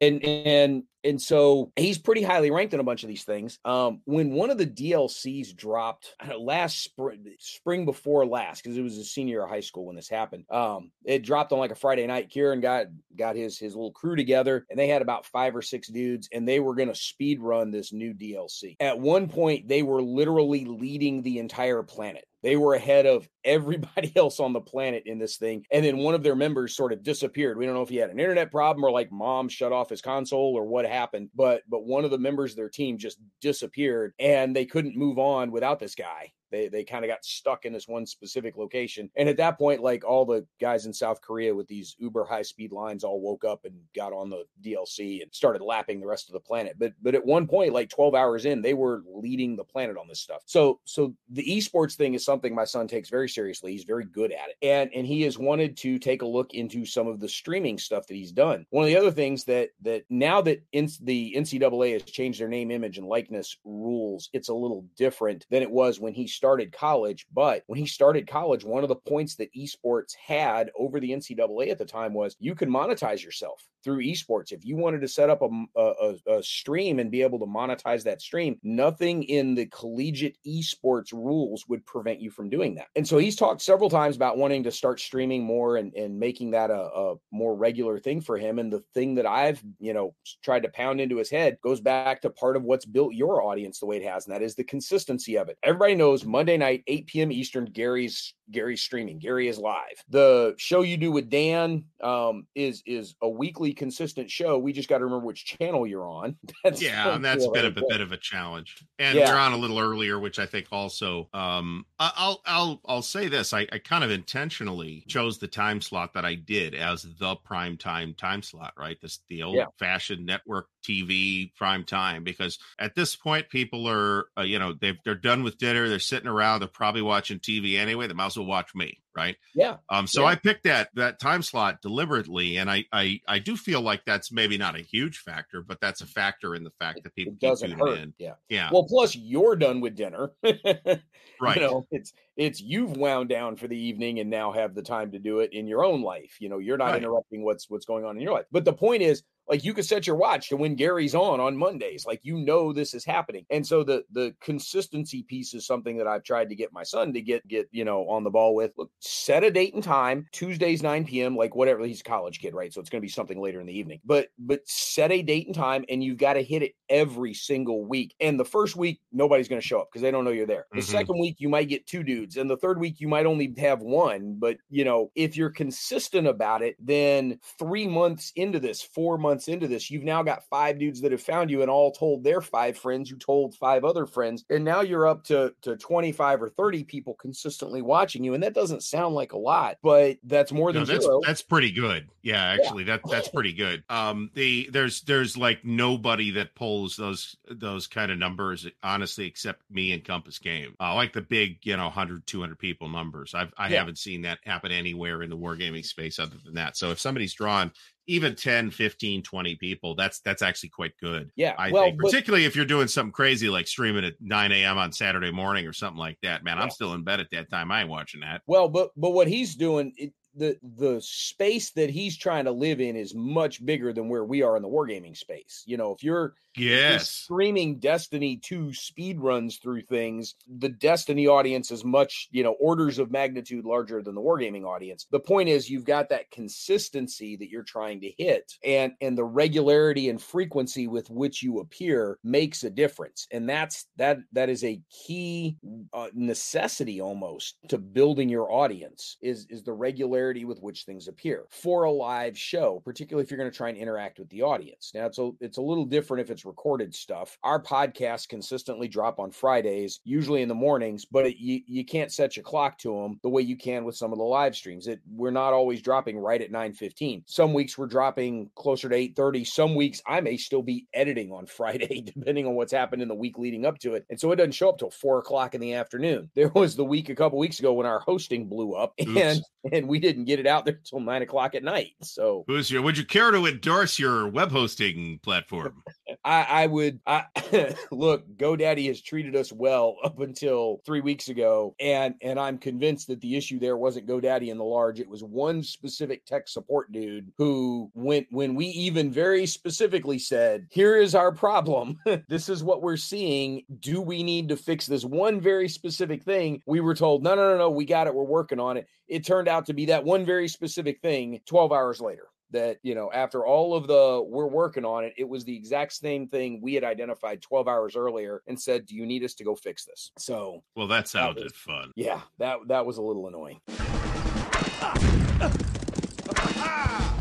And, and, and so he's pretty highly ranked in a bunch of these things. Um, when one of the DLCs dropped know, last spring, spring before last, because it was a senior high school when this happened. Um, it dropped on like a Friday night. Kieran got got his his little crew together, and they had about five or six dudes, and they were going to speed run this new DLC. At one point, they were literally leading the entire planet They were ahead of everybody else on the planet in this thing. And then one of their members sort of disappeared. We don't know if he had an internet problem or like mom shut off his console or what happened, but but one of the members of their team just disappeared and they couldn't move on without this guy. They they kind of got stuck in this one specific location. And at that point, like all the guys in South Korea with these uber high speed lines all woke up and got on the DLC and started lapping the rest of the planet. But but at one point, like 12 hours in, they were leading the planet on this stuff. So so the esports thing is something my son takes very seriously. He's very good at it. And and he has wanted to take a look into some of the streaming stuff that he's done. One of the other things that that now that in, the NCAA has changed their name, image, and likeness rules, it's a little different than it was when he started college. But when he started college, one of the points that esports had over the NCAA at the time was you can monetize yourself through esports. If you wanted to set up a, a, a, stream and be able to monetize that stream, nothing in the collegiate esports rules would prevent you from doing that. And so he's talked several times about wanting to start streaming more and, and making that a, a more regular thing for him. And the thing that I've, you know, tried to pound into his head goes back to part of what's built your audience the way it has, and that is the consistency of it. Everybody knows Monday night, 8 p.m. Eastern, Gary's Gary's streaming. Gary is live. The show you do with Dan um, is is a weekly consistent show. We just got to remember which channel you're on. That's yeah, and that's a bit of a bit of a challenge. And yeah. we're on a little earlier, which I think also. Um, I'll I'll I'll say this. I, I kind of intentionally chose the time slot that I did as the prime time time slot. Right, this the old yeah. fashioned network TV prime time because at this point people are uh, you know they they're done with dinner. They're sitting around. They're probably watching TV anyway. They might as well watch me right? Yeah. Um. So yeah. I picked that that time slot deliberately, and I I I do feel like that's maybe not a huge factor, but that's a factor in the fact that people doesn't hurt. in. Yeah. Yeah. Well, plus you're done with dinner. right. You know, it's it's you've wound down for the evening and now have the time to do it in your own life. You know, you're not right. interrupting what's what's going on in your life. But the point is, like you could set your watch to when Gary's on on Mondays. Like you know this is happening. And so the the consistency piece is something that I've tried to get my son to get get, you know, on the ball with. Look, set a date and time, Tuesdays 9 p.m., like whatever. He's a college kid, right? So it's going to be something later in the evening. But but set a date and time and you've got to hit it every single week. And the first week nobody's going to show up because they don't know you're there. The mm-hmm. second week you might get two dudes and the third week you might only have one, but you know, if you're consistent about it, then 3 months into this, 4 months months into this, you've now got five dudes that have found you and all told their five friends who told five other friends. And now you're up to, to 25 or 30 people consistently watching you. And that doesn't sound like a lot, but that's more than no, that's, zero. That's pretty good. Yeah, actually yeah. that that's pretty good. Um the there's there's like nobody that pulls those those kind of numbers honestly except me and Compass Game. Uh, like the big, you know, 100 200 people numbers. I've I yeah. haven't seen that happen anywhere in the wargaming space other than that. So if somebody's drawn even 10 15 20 people that's that's actually quite good yeah i well, think particularly but, if you're doing something crazy like streaming at 9 a.m on saturday morning or something like that man yeah. i'm still in bed at that time i ain't watching that well but but what he's doing it, the the space that he's trying to live in is much bigger than where we are in the wargaming space. You know, if you're yes streaming Destiny 2 speed runs through things, the Destiny audience is much, you know, orders of magnitude larger than the wargaming audience. The point is you've got that consistency that you're trying to hit and and the regularity and frequency with which you appear makes a difference. And that's that that is a key uh, necessity almost to building your audience is is the regularity regularity with which things appear for a live show, particularly if you're going to try and interact with the audience. Now, it's a, it's a little different if it's recorded stuff. Our podcasts consistently drop on Fridays, usually in the mornings, but it, you, you can't set your clock to them the way you can with some of the live streams. It, we're not always dropping right at 9.15. Some weeks we're dropping closer to 8.30. Some weeks I may still be editing on Friday, depending on what's happened in the week leading up to it. And so it doesn't show up till 4 o'clock in the afternoon. There was the week a couple weeks ago when our hosting blew up and, and we didn't get it out there until nine o'clock at night. So, who's your? Would you care to endorse your web hosting platform? I, I would. I look. GoDaddy has treated us well up until three weeks ago, and and I'm convinced that the issue there wasn't GoDaddy in the large. It was one specific tech support dude who went when we even very specifically said, "Here is our problem. this is what we're seeing. Do we need to fix this one very specific thing?" We were told, "No, no, no, no. We got it. We're working on it." It turned out to be that one very specific thing 12 hours later that you know after all of the we're working on it, it was the exact same thing we had identified 12 hours earlier and said, "Do you need us to go fix this?" So, well, that sounded was- fun. yeah, that that was a little annoying.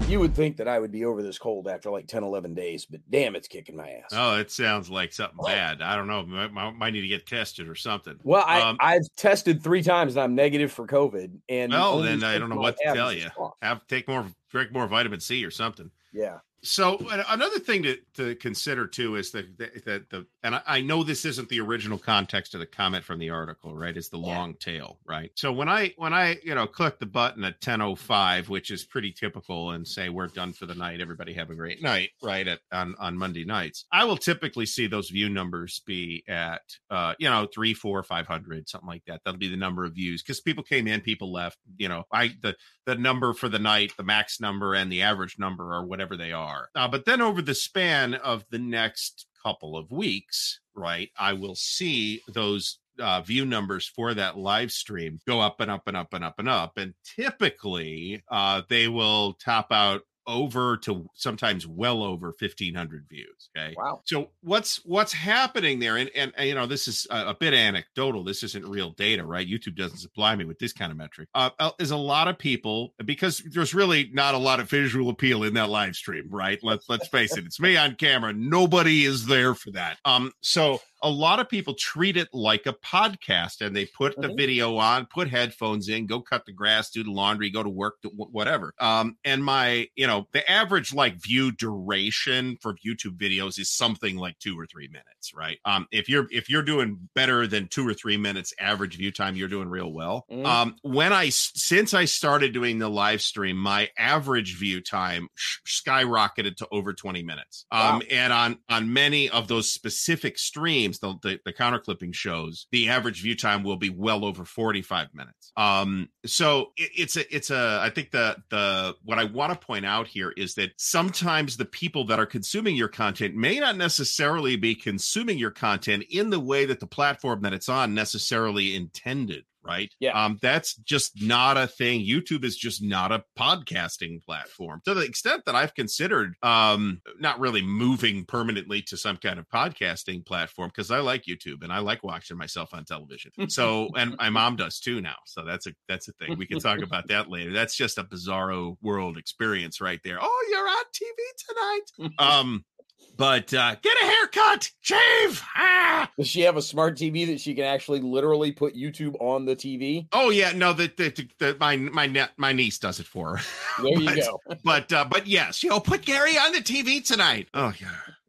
You would think that I would be over this cold after like 10, 11 days, but damn, it's kicking my ass. Oh, it sounds like something bad. I don't know. Might, might, might need to get tested or something. Well, I, Um, I've tested three times and I'm negative for COVID. And Well, then I don't know what to tell you. Have take more, drink more vitamin C or something. Yeah. So another thing to, to consider too is that that the, the and I, I know this isn't the original context of the comment from the article, right? Is the Yeah. long tail, right? So when I when I you know click the button at ten oh five, which is pretty typical, and say we're done for the night, everybody have a great night, right? At on on Monday nights, I will typically see those view numbers be at uh you know three, four, five hundred, something like that. That'll be the number of views because people came in, people left. You know, I the the number for the night, the max number, and the average number, or whatever they are. Uh, but then over the span of the next couple of weeks, right, I will see those uh, view numbers for that live stream go up and up and up and up and up. And typically, uh, they will top out over to sometimes well over 1500 views okay? Wow. so what's what's happening there? And, and and, you know this is a, a bit anecdotal this isn't real data right? Youtube doesn't supply me with this kind of metric. Uh, uh, is a lot of people because there's really not a lot of visual appeal in that live stream right? Let's let's face it it's me on camera. Nobody is there for that. Um so a lot of people treat it like a podcast and they put the video on put headphones in go cut the grass do the laundry go to work whatever. Um and my you know the average like view duration for youtube videos is something like two or three minutes right um if you're if you're doing better than two or three minutes average view time you're doing real well Mhm. um I since i started doing the live stream my average view time sh- skyrocketed to over 20 minutes um Wow. and on on many of those specific streams the, the the counter clipping shows the average view time will be well over 45 minutes um so it, it's a it's a i think the the what i want to point out here is that sometimes the people that are consuming your content may not necessarily be consuming your content in the way that the platform that it's on necessarily intended right? Yeah. um that's just not a thing. Youtube is just not a podcasting platform. To the extent that i've considered um not really moving permanently to some kind of podcasting platform because i like youtube and i like watching myself on television. So and my mom does too now. So that's a that's a thing. We can talk about that later. That's just a bizarro world experience right there. Oh you're on tv tonight. Um but uh get a haircut shave ah Does she have a smart TV that she can actually literally put YouTube on the TV? Oh yeah, no, the my my net my niece does it for her. There you but, go. But uh, but yes, you know, put Gary on the TV tonight. Oh yeah.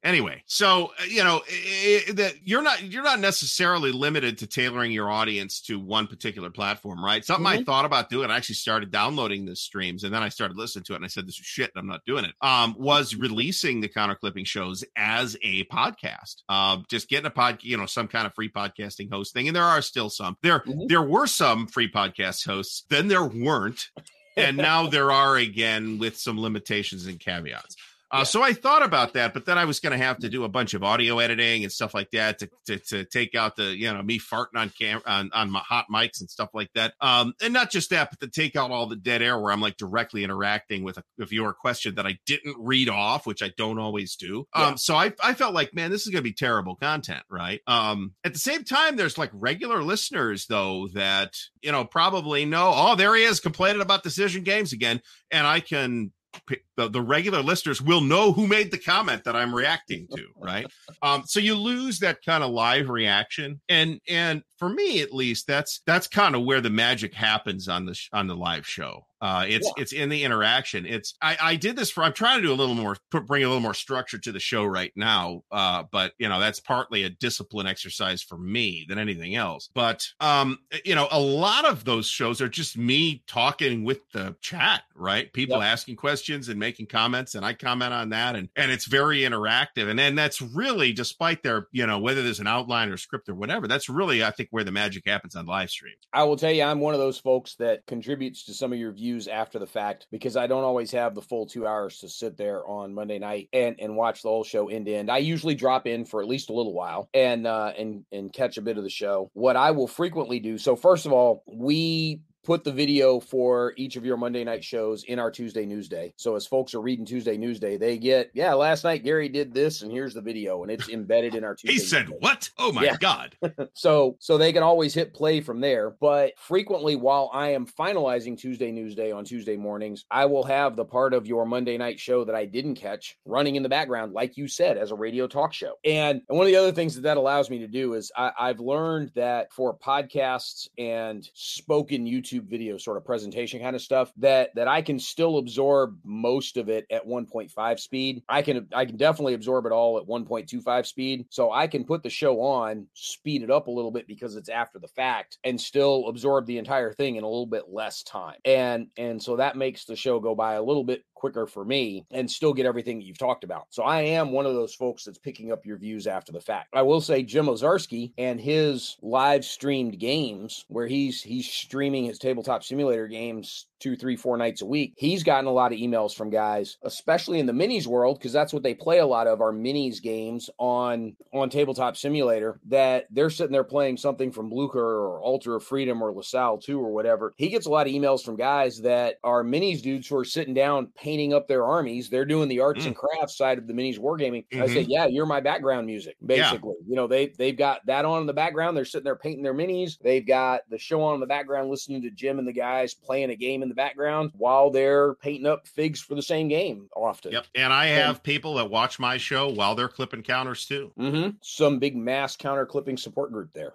Anyway, so uh, you know i- i- that you're not you're not necessarily limited to tailoring your audience to one particular platform, right? Something I Mhm. thought about doing. I actually started downloading the streams, and then I started listening to it, and I said, "This is shit. I'm not doing it." Um, was releasing the counter clipping shows as a podcast. Um, just getting a pod, you know, some kind of free podcasting host thing, and there are still some. There Mhm. there were some free podcast hosts, then there weren't and now there are again with some limitations and caveats. Uh, Yeah. So I thought about that, but then I was going to have to do a bunch of audio editing and stuff like that to, to, to take out the you know me farting on cam on, on my hot mics and stuff like that. Um, and not just that, but to take out all the dead air where I'm like directly interacting with a, a viewer question that I didn't read off, which I don't always do. Yeah. Um, so I I felt like man, this is going to be terrible content, right? Um, at the same time, there's like regular listeners though that you know probably know. Oh, there he is complaining about decision games again, and I can p- the, the regular listeners will know who made the comment that I'm reacting to, right? Um, so you lose that kind of live reaction, and and for me at least, that's that's kind of where the magic happens on the sh- on the live show. Uh, it's Yeah. it's in the interaction. It's I, I did this for I'm trying to do a little more put, bring a little more structure to the show right now. Uh, but you know that's partly a discipline exercise for me than anything else. But um, you know a lot of those shows are just me talking with the chat, right? People Yep. asking questions and making comments, and I comment on that, and and it's very interactive. And then that's really, despite their you know whether there's an outline or script or whatever, that's really I think where the magic happens on live stream. I will tell you, I'm one of those folks that contributes to some of your views after the fact because I don't always have the full two hours to sit there on Monday night and and watch the whole show end to end. I usually drop in for at least a little while and uh and and catch a bit of the show. What I will frequently do. So first of all, we put the video for each of your Monday night shows in our Tuesday Newsday. So as folks are reading Tuesday Newsday, they get, yeah, last night Gary did this, and here's the video, and it's embedded in our Tuesday. he said Newsday. what? Oh my Yeah. god! so so they can always hit play from there but frequently while i am finalizing tuesday newsday on tuesday mornings i will have the part of your monday night show that i didn't catch running in the background like you said as a radio talk show and, and one of the other things that that allows me to do is I, i've learned that for podcasts and spoken youtube video sort of presentation kind of stuff that that i can still absorb most of it at 1.5 speed. I can i can definitely absorb it all at 1.25 speed. So i can put the show on speed it up a little bit because it's after the fact and still absorb the entire thing in a little bit less time. And and so that makes the show go by a little bit quicker for me and still get everything that you've talked about. So i am one of those folks that's picking up your views after the fact. I will say jim Owczarski and his live streamed games where he's he's streaming his tabletop simulator games two, three, four nights a week. He's gotten a lot of emails from guys, especially in the minis world, because that's what they play a lot of our minis games on on tabletop simulator. That they're sitting there playing something from Blucher or Altar of Freedom or LaSalle 2 or whatever. He gets a lot of emails from guys that are minis dudes who are sitting down painting up their armies. They're doing the arts Mm. and crafts side of the minis wargaming. I Mhm. say, yeah, you're my background music, basically. You know, they they've got that on in the background. They're sitting there painting their minis. They've got the show on in the background, listening to Jim and the guys playing a game in the background while they're painting up figs for the same game often. Yep. And I have people that watch my show while they're clipping counters too. hmm Some big mass counter clipping support group there.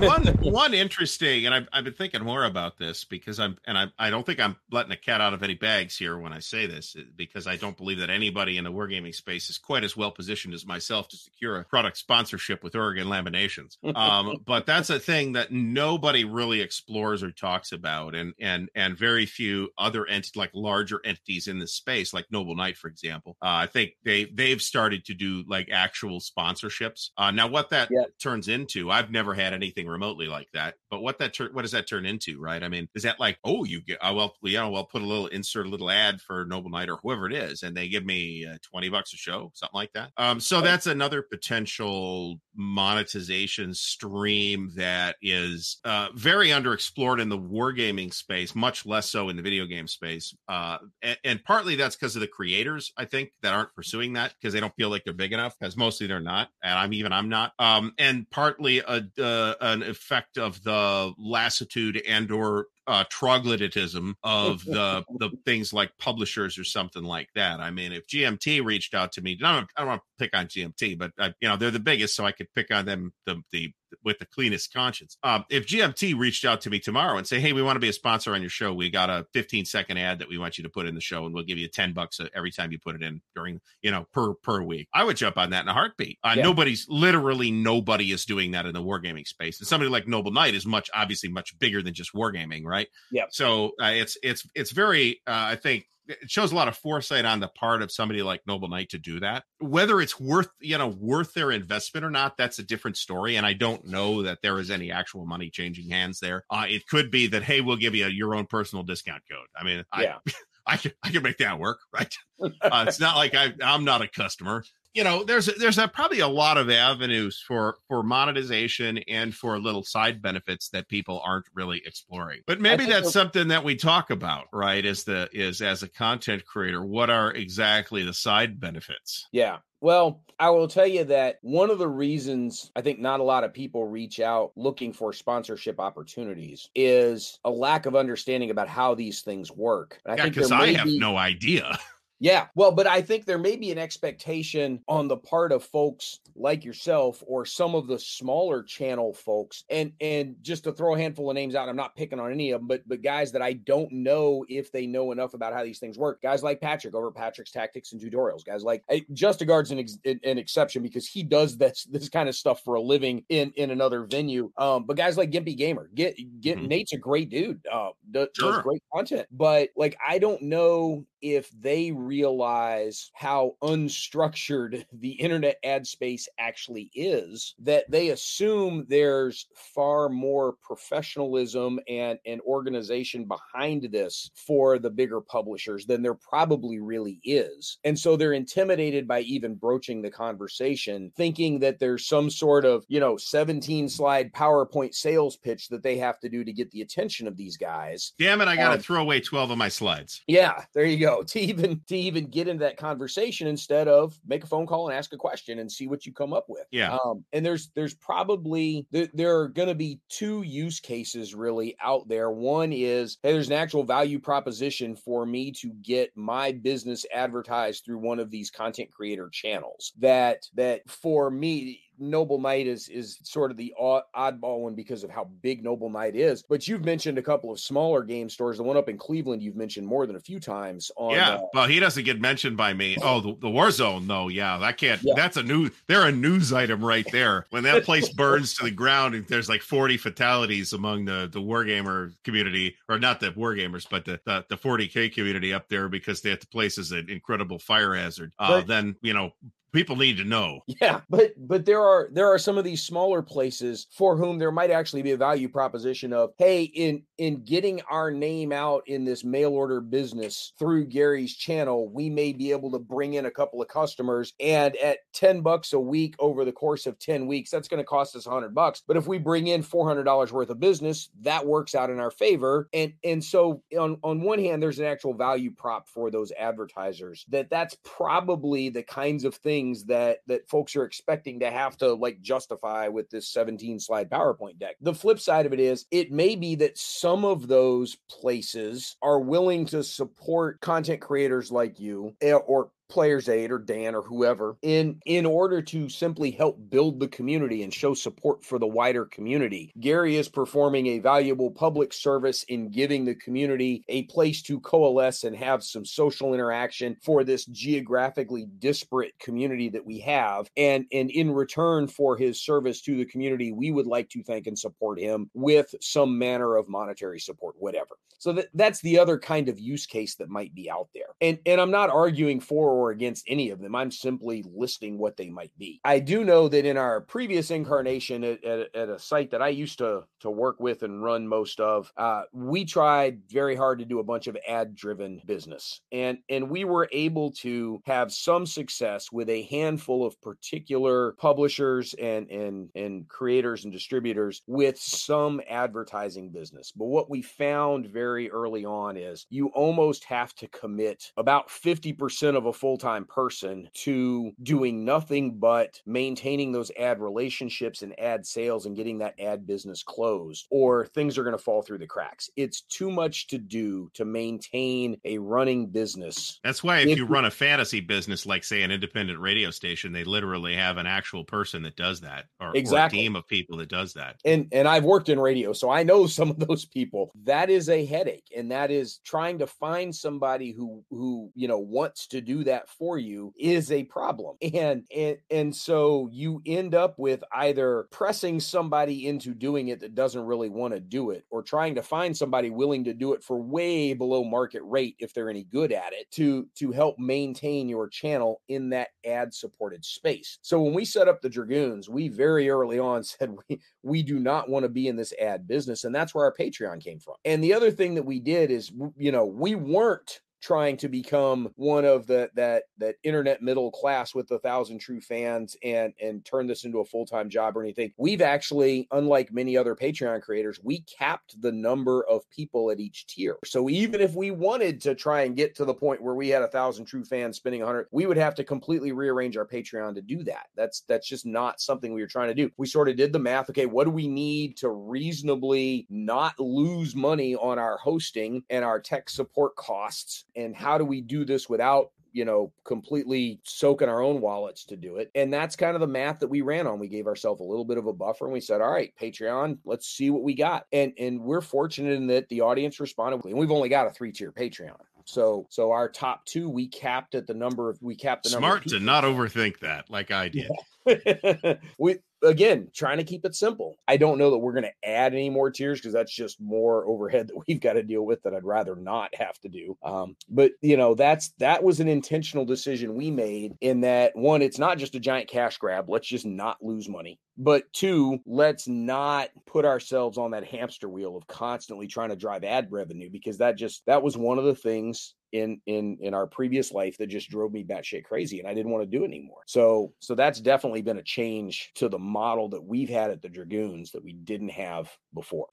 One one interesting, and I've, I've been thinking more about this because I'm, and I I don't think I'm letting a cat out of any bags here when I say this uh, because I don't believe that anybody in the wargaming space is quite as well positioned as myself to secure a product sponsorship with Oregon Laminations. Um, but that's a thing that nobody really explores or talks about, and and and very few other entities like larger entities in this space, like Noble Knight, for example. Uh, I think they they've started to do like actual sponsorships. Uh, now, what that turns into, I've never had anything remotely like that. But what that tur- what does that turn into, right? I mean, is that like, oh, you get, oh, well, you know, well, put a little insert a little ad for Noble Knight or whoever it is, and they give me uh, twenty bucks a show, something like that. Um, so that's another potential monetization stream that is uh, very underexplored in the wargaming space, much less so in the video game space. Uh, and, and partly that's because of the creators, I think, that aren't pursuing that because they don't feel like they're big enough. Because mostly they're not, and I'm even I'm not. Um, and partly a uh, an effect of the lassitude and or uh, troglodytism of the the things like publishers or something like that. I mean, if GMT reached out to me, I don't, I don't want to pick on GMT, but I, you know they're the biggest, so I could pick on them the the with the cleanest conscience. Um, if GMT reached out to me tomorrow and say, "Hey, we want to be a sponsor on your show. We got a 15 second ad that we want you to put in the show, and we'll give you 10 bucks every time you put it in during, you know, per per week," I would jump on that in a heartbeat. Uh, Yeah. Nobody's literally nobody is doing that in the wargaming space, and somebody like Noble Knight is much obviously much bigger than just wargaming, right? Yep. So uh, it's it's it's very, uh, I think it shows a lot of foresight on the part of somebody like Noble Knight to do that. Whether it's worth, you know, worth their investment or not, that's a different story. And I don't know that there is any actual money changing hands there. Uh, it could be that, hey, we'll give you your own personal discount code. I mean, I, Yeah. I can I can make that work, right? Uh, it's not like I I'm not a customer. You know, there's there's a, probably a lot of avenues for for monetization and for little side benefits that people aren't really exploring. But maybe that's something that we talk about, right? Is the is as a content creator, what are exactly the side benefits? Yeah. Well, I will tell you that one of the reasons I think not a lot of people reach out looking for sponsorship opportunities is a lack of understanding about how these things work. And I Yeah, because I have be- no idea. Yeah. Well, but I think there may be an expectation on the part of folks like yourself or some of the smaller channel folks. And and just to throw a handful of names out, I'm not picking on any of them, but but guys that I don't know if they know enough about how these things work. Guys like Patrick over Patrick's Tactics and Tutorials. Guys like eh, Justigard's an, ex, an exception because he does this this kind of stuff for a living in in another venue. Um, but guys like Gimpy Gamer, get get Mhm. Nate's a great dude. Uh, does, Sure. does great content, but like I don't know if they realize how unstructured the internet ad space actually is, that they assume there's far more professionalism and an organization behind this for the bigger publishers than there probably really is. And so they're intimidated by even broaching the conversation, thinking that there's some sort of, you know, 17 slide PowerPoint sales pitch that they have to do to get the attention of these guys. Damn it, I got to um, throw away 12 of my slides. Yeah, there you go. To even to even get into that conversation instead of make a phone call and ask a question and see what you come up with. Yeah. Um, and there's there's probably there, there are going to be two use cases really out there. One is hey, there's an actual value proposition for me to get my business advertised through one of these content creator channels. That that for me Noble Knight is is sort of the oddball one because of how big Noble Knight is. But you've mentioned a couple of smaller game stores. The one up in Cleveland you've mentioned more than a few times. On, yeah, uh, well, he doesn't get mentioned by me. Oh, the, the War Zone, though. Yeah, that can't. Yeah. That's a new. They're a news item right there. When that place burns to the ground, and there's like 40 fatalities among the the wargamer community, or not the wargamers, but the, the the 40k community up there because that the place is an incredible fire hazard. Uh, then you know people need to know. Yeah but but there are there are some of these smaller places for whom there might actually be a value proposition of hey in in getting our name out in this mail order business through gary's channel we may be able to bring in a couple of customers and at 10 bucks a week over the course of 10 weeks that's going to cost us 100 bucks. But if we bring in $400 worth of business that works out in our favor. And and so on on one hand there's an actual value prop for those advertisers that that's probably the kinds of things things that that folks are expecting to have to like justify with this 17 slide PowerPoint deck. The flip side of it is it may be that some of those places are willing to support content creators like you eh, or players aid or dan or whoever in in order to simply help build the community and show support for the wider community. Gary is performing a valuable public service in giving the community a place to coalesce and have some social interaction for this geographically disparate community that we have. And and in return for his service to the community we would like to thank and support him with some manner of monetary support whatever. So that that's the other kind of use case that might be out there. And and i'm not arguing for or against any of them. I'm simply listing what they might be. I do know that in our previous incarnation at, at, at a site that I used to to work with and run most of, uh, we tried very hard to do a bunch of ad driven business, and and we were able to have some success with a handful of particular publishers and and and creators and distributors with some advertising business. But what we found very early on is you almost have to commit about 50% of a full time person to doing nothing but maintaining those ad relationships and ad sales and getting that ad business closed, or things are going to fall through the cracks. It's too much to do to maintain a running business. That's why if, if you run a fantasy business, like say an independent radio station, they literally have an actual person that does that, or, exactly. or a team of people that does that. And and I've worked in radio, so I know some of those people. That is a headache, and that is trying to find somebody who who you know wants to do that for you is a problem. And and and so you end up with either pressing somebody into doing it that doesn't really want to do it or trying to find somebody willing to do it for way below market rate if they're any good at it to to help maintain your channel in that ad supported space. So when we set up the Dragoons, we very early on said we we do not want to be in this ad business and that's where our Patreon came from. And the other thing that we did is you know, we weren't trying to become one of the that that internet middle class with a thousand true fans and and turn this into a full-time job or anything. We've actually unlike many other patreon creators we capped the number of people at each tier. So even if we wanted to try and get to the point where we had a thousand true fans spending a hundred we would have to completely rearrange our patreon to do that. That's that's just not something we were trying to do. We sort of did the math okay what do we need to reasonably not lose money on our hosting and our tech support costs and how do we do this without you know, completely soaking our own wallets to do it. And that's kind of the math that we ran on. We gave ourselves a little bit of a buffer and we said, all right, Patreon, let's see what we got. And and we're fortunate in that the audience responded. And we've only got a three tier Patreon. So so our top two, we capped at the number of we capped the smart to not overthink that, like I did. we again, trying to keep it simple. I don't know that we're going to add any more tiers because that's just more overhead that we've got to deal with that I'd rather not have to do. Um, but you know, that's that was an intentional decision we made in that one, it's not just a giant cash grab. Let's just not lose money. But two, let's not put ourselves on that hamster wheel of constantly trying to drive ad revenue because that just that was one of the things in in in our previous life that just drove me batshit hmm. crazy and I didn't want to do it anymore. So so that's definitely been a change to the model that we've had at the Dragoons that we didn't have before.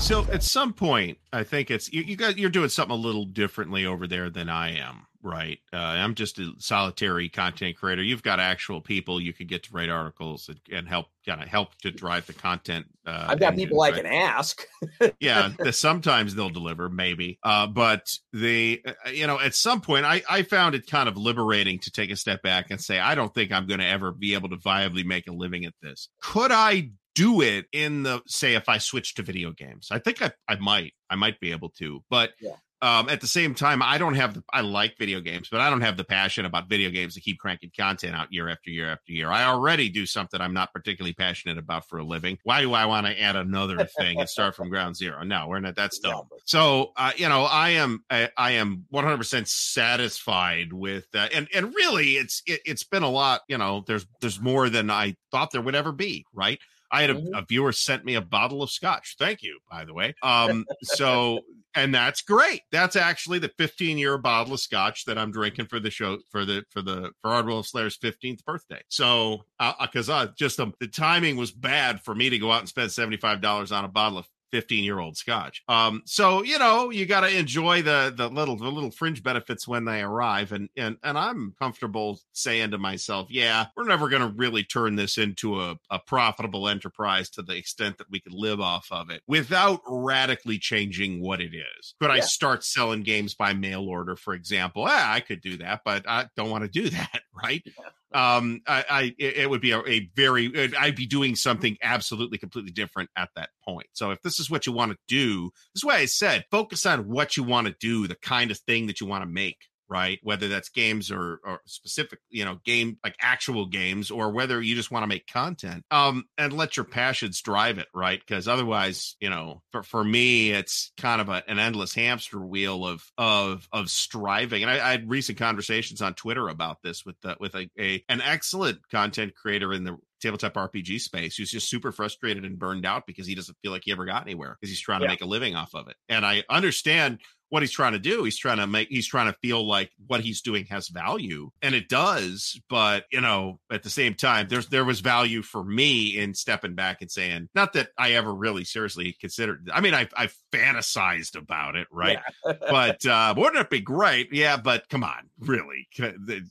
So at some point, I think it's you, you guys you're doing something a little differently over there than I am right? Uh, I'm just a solitary content creator. You've got actual people you can get to write articles and, and help kind of help to drive the content. Uh, I've got people right? I can ask. yeah, sometimes they'll deliver, maybe. Uh, but the uh, you know at some point, I I found it kind of liberating to take a step back and say, I don't think I'm going to ever be able to viably make a living at this. Could I do it in the say if I switch to video games. I think I, I might I might be able to, but yeah um, at the same time, I don't have the, I like video games, but I don't have the passion about video games to keep cranking content out year after year after year. I already do something I'm not particularly passionate about for a living. Why do I want to add another thing and start from ground zero? No, we're not. That's dumb. So, uh, you know, I am, I, I am 100% satisfied with that. And, and really it's, it, it's been a lot, you know, there's, there's more than I thought there would ever be. Right. I had a, mm-hmm. a, viewer sent me a bottle of scotch. Thank you, by the way. Um, so and that's great. That's actually the 15 year bottle of scotch that I'm drinking for the show for the for the for Hardwell Slayer's 15th birthday. So, because uh, uh, just um, the timing was bad for me to go out and spend $75 on a bottle of 15 year old scotch. Um, so you know, you got to enjoy the the little the little fringe benefits when they arrive, and and and I'm comfortable saying to myself, yeah, we're never going to really turn this into a, a profitable enterprise to the extent that we could live off of it without radically changing what it is. Could yeah. I start selling games by mail order, for example? Yeah, I could do that, but I don't want to do that, right? Yeah um i, I it would be a, a, very i'd be doing something absolutely completely different at that point. So if this is what you want to do this is why i said focus on what you want to do the kind of thing that you want to make right? Whether that's games or, or specific, you know, game like actual games, or whether you just want to make content, um, and let your passions drive it, right? Because otherwise, you know, for, for me, it's kind of a, an endless hamster wheel of of of striving. And I, I had recent conversations on Twitter about this with the, with a, a an excellent content creator in the tabletop RPG space who's just super frustrated and burned out because he doesn't feel like he ever got anywhere because he's trying to make a living off of it. And I understand what he's trying to do. He's trying to make he's trying to feel like what he's doing has value. And it does, but you know, at the same time, there's there was value for me in stepping back and saying, not that I ever really seriously considered I mean I I fantasized about it, right? Yeah. but uh wouldn't it be great? Yeah, but come on, really.